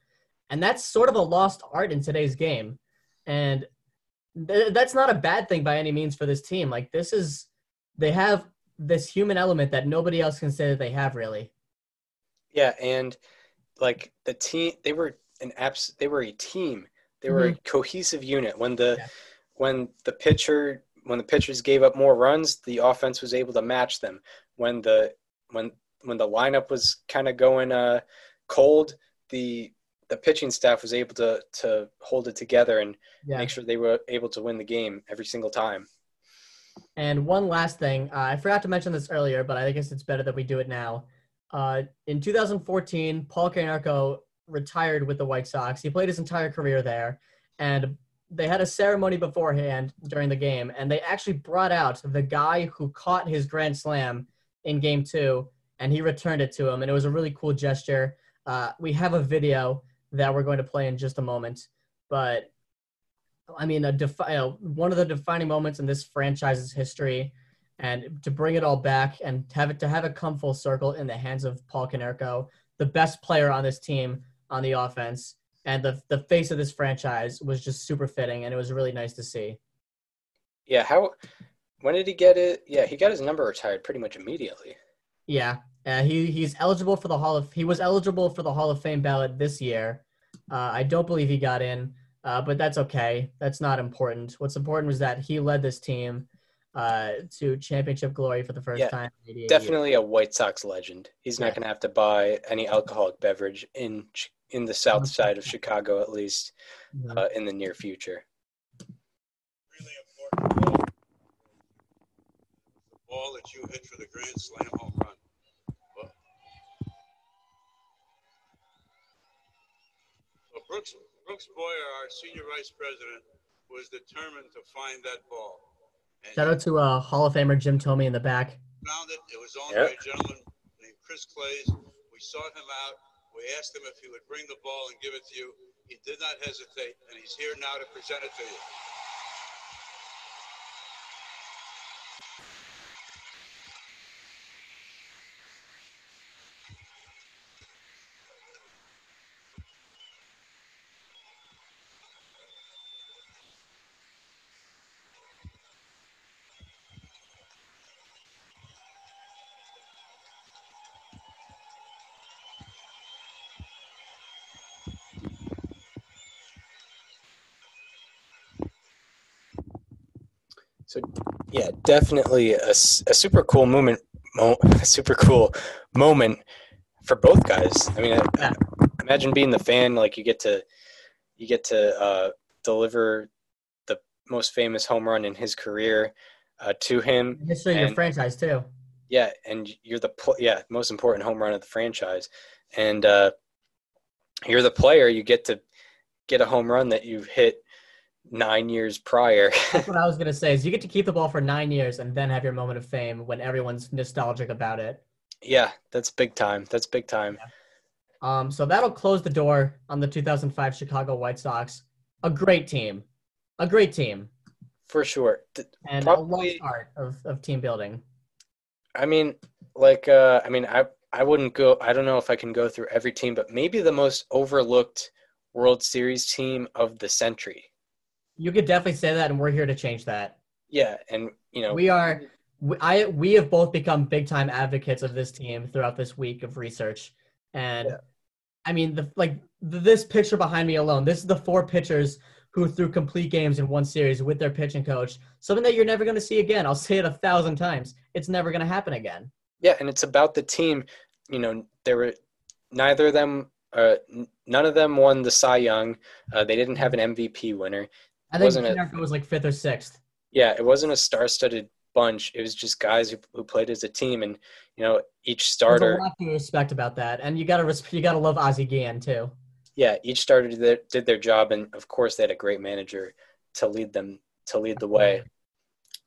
And that's sort of a lost art in today's game. And th- that's not a bad thing by any means for this team. Like this is they have this human element that nobody else can say that they have really. Yeah, and like the team, they were an abs. They were a team. They were a cohesive unit. When the Yeah. when the pitcher when the pitchers gave up more runs, the offense was able to match them. When the when when the lineup was kind of going uh, cold, the the pitching staff was able to to hold it together and Yeah. make sure they were able to win the game every single time. And one last thing, uh, I forgot to mention this earlier, but I guess it's better that we do it now. Uh, in 2014, Paul Konerko retired with the White Sox. He played his entire career there, and they had a ceremony beforehand during the game, and they actually brought out the guy who caught his grand slam in Game Two, and he returned it to him, and it was a really cool gesture. Uh, we have a video that we're going to play in just a moment, but I mean, a defi- know, one of the defining moments in this franchise's history, and to bring it all back and have it to have it come full circle in the hands of Paul Konerko, the best player on this team on the offense, and the the face of this franchise was just super fitting, and it was really nice to see. Yeah, how when did he get it? Yeah, he got his number retired pretty much immediately. Yeah, uh, he he's eligible for the Hall of he was eligible for the Hall of Fame ballot this year. Uh, I don't believe he got in, uh, but that's okay. That's not important. What's important was that he led this team uh, to championship glory for the first Yeah, time. in 88 years. Definitely a White Sox legend. He's not going to have to buy any alcoholic beverage in in the south side of Chicago at least Mhm. uh, in the near future. Really important ball. The ball that you hit for the grand slam home run. Well, well, Brooks, Brooks Boyer, our senior vice president, was determined to find that ball. And Shout out to uh, Hall of Famer Jim Thome in the back. found it. It was owned Yeah. by a gentleman named Chris Claeys. We sought him out. We asked him if he would bring the ball and give it to you. He did not hesitate, and he's here now to present it to you. So yeah, definitely a, a super cool moment. Mo- a [LAUGHS] super cool moment for both guys. I mean, I- imagine being the fan. Like you get to you get to uh, deliver the most famous home run in his career uh, to him. History of your franchise too. Yeah, and you're the pl- yeah most important home run of the franchise, and uh, you're the player. You get to get a home run that you've hit nine years prior. [LAUGHS] That's what I was gonna say. Is you get to keep the ball for nine years and then have your moment of fame when everyone's nostalgic about it. yeah, that's big time. That's big time. Um, so that'll close the door on the 2005 Chicago White Sox. A great team, a great team, For sure. And Probably- a lost art of, of team building. I mean, like, uh, I mean, I I wouldn't go. I don't know if I can go through every team, but maybe the most overlooked World Series team of the century. You could definitely say that, and we're here to change that. Yeah, and you know, We are. We, I we have both become big time advocates of this team throughout this week of research, and Yeah. I mean, the like th- this picture behind me alone. This is the four pitchers who threw complete games in one series with their pitching coach. Something that you're never going to see again. I'll say it a thousand times. It's never going to happen again. yeah, and it's about the team. You know, there were neither of them. Uh, none of them won the Cy Young. Uh, they didn't have an MVP winner. I think it- was like fifth or sixth. Yeah, it wasn't a star-studded bunch. It was just guys who, who played as a team, and you know, each starter. There's a lot to respect about that, and you gotta you gotta love Ozzie Guillen too. yeah, each starter did their, did their job, and of course, they had a great manager to lead them to lead the way.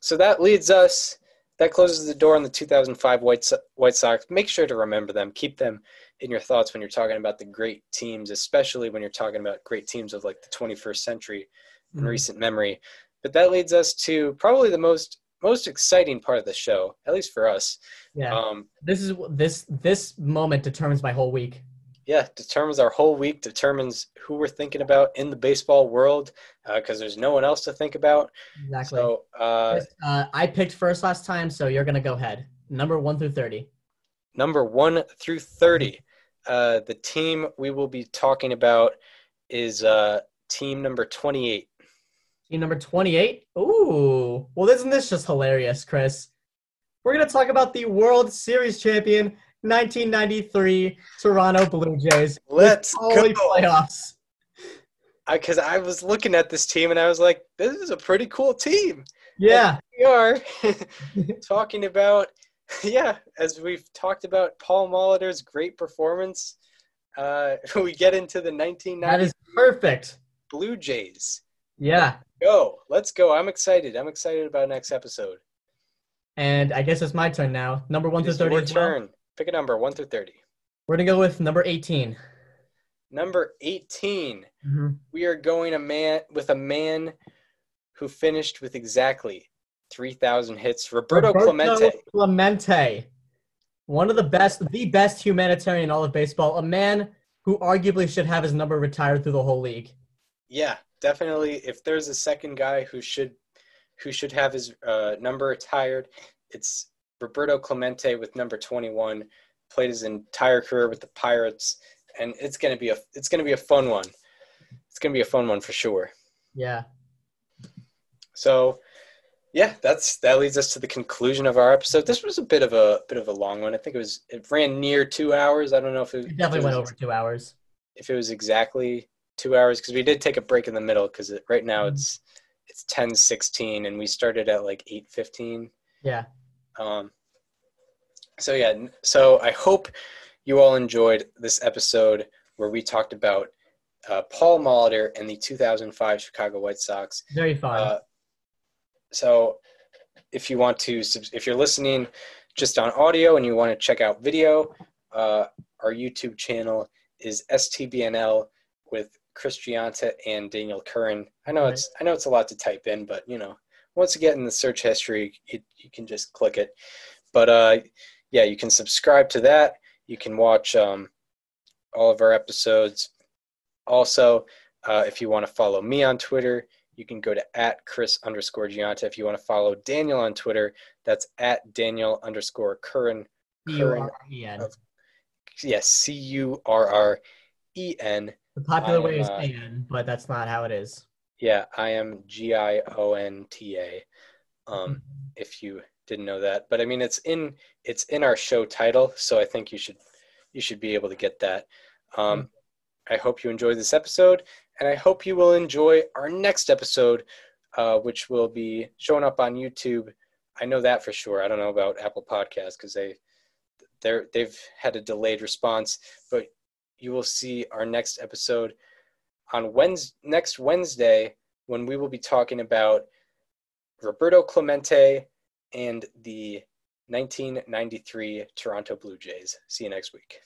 So that leads us. That closes the door on the 2005 White So- White Sox. Make sure to remember them. Keep them in your thoughts when you're talking about the great teams, especially when you're talking about great teams of like the 21st century in Mhm. recent memory. But that leads us to probably the most most exciting part of the show, at least for us. Yeah, Um, this is this this moment determines my whole week. yeah, determines our whole week, determines who we're thinking about in the baseball world, because there's no one else to think about. Exactly. So, uh, uh, I picked first last time, so you're gonna go ahead. Number one through thirty. number one through 30, uh, the team we will be talking about is uh, team number 28. Team number twenty-eight. Ooh, well, isn't this just hilarious, Chris? We're gonna talk about the World Series champion 1993 Toronto Blue Jays. Let's go. playoffs. Because I, was looking at this team and I was like, this is a pretty cool team. Yeah. We are [LAUGHS] [LAUGHS] talking about, yeah, as we've talked about Paul Molitor's great performance. Uh, [LAUGHS] we get into the 1990 That is perfect. Blue Jays. Yeah. Go. Let's go. I'm excited. I'm excited about next episode. And I guess it's my turn now. Number one It through 30. your as well. turn. Pick a number, 1 through 30. We're going to go with number 18. Number 18. Mhm. we are going a man with a man who finished with exactly 3,000 hits. Roberto, Clemente. Roberto Clemente. One of the best, the best humanitarian in all of baseball. A man who arguably should have his number retired through the whole league. Yeah, definitely. If there's a second guy who should who should have his uh, number retired, it's Roberto Clemente with number 21. Played his entire career with the Pirates, and it's gonna be a it's gonna be a fun one. It's gonna be a fun one for sure. Yeah. So, yeah, that's that leads us to the conclusion of our episode. This was a bit of a bit of a long one. I think it was it ran near two hours. I don't know if it, It definitely if it went was, over two hours. if it was exactly two hours because we did take a break in the middle because right now Mhm. it's it's ten sixteen and we started at like eight fifteen. Yeah. Um, so yeah, so I hope you all enjoyed this episode where we talked about uh, Paul Molitor and the 2005 Chicago White Sox. Very fun. Uh, so if you want to, if you're listening just on audio and you want to check out video, uh, our YouTube channel is STBNL with Chris Gionta and Daniel Curren. I know it's I know it's a lot to type in, but you know, once you get in the search history, you, you can just click it. But uh, yeah, you can subscribe to that. You can watch um, all of our episodes. Also, uh, if you want to follow me on Twitter, you can go to at Chris underscore Gionta. If you want to follow Daniel on Twitter, that's at Daniel underscore Curren. Curren. Yes, C U R R E N. The popular I way is uh, but that's not how it is. Yeah, I am G I O N T A. Um, Mhm. if you didn't know that, but I mean it's in it's in our show title, so I think you should you should be able to get that. Um, I hope you enjoyed this episode, and I hope you will enjoy our next episode, uh, which will be showing up on YouTube. I know that for sure. I don't know about Apple Podcasts because they they're they've had a delayed response, but you will see our next episode on Wednesday, next Wednesday when we will be talking about Roberto Clemente and the 1993 Toronto Blue Jays. See you next week.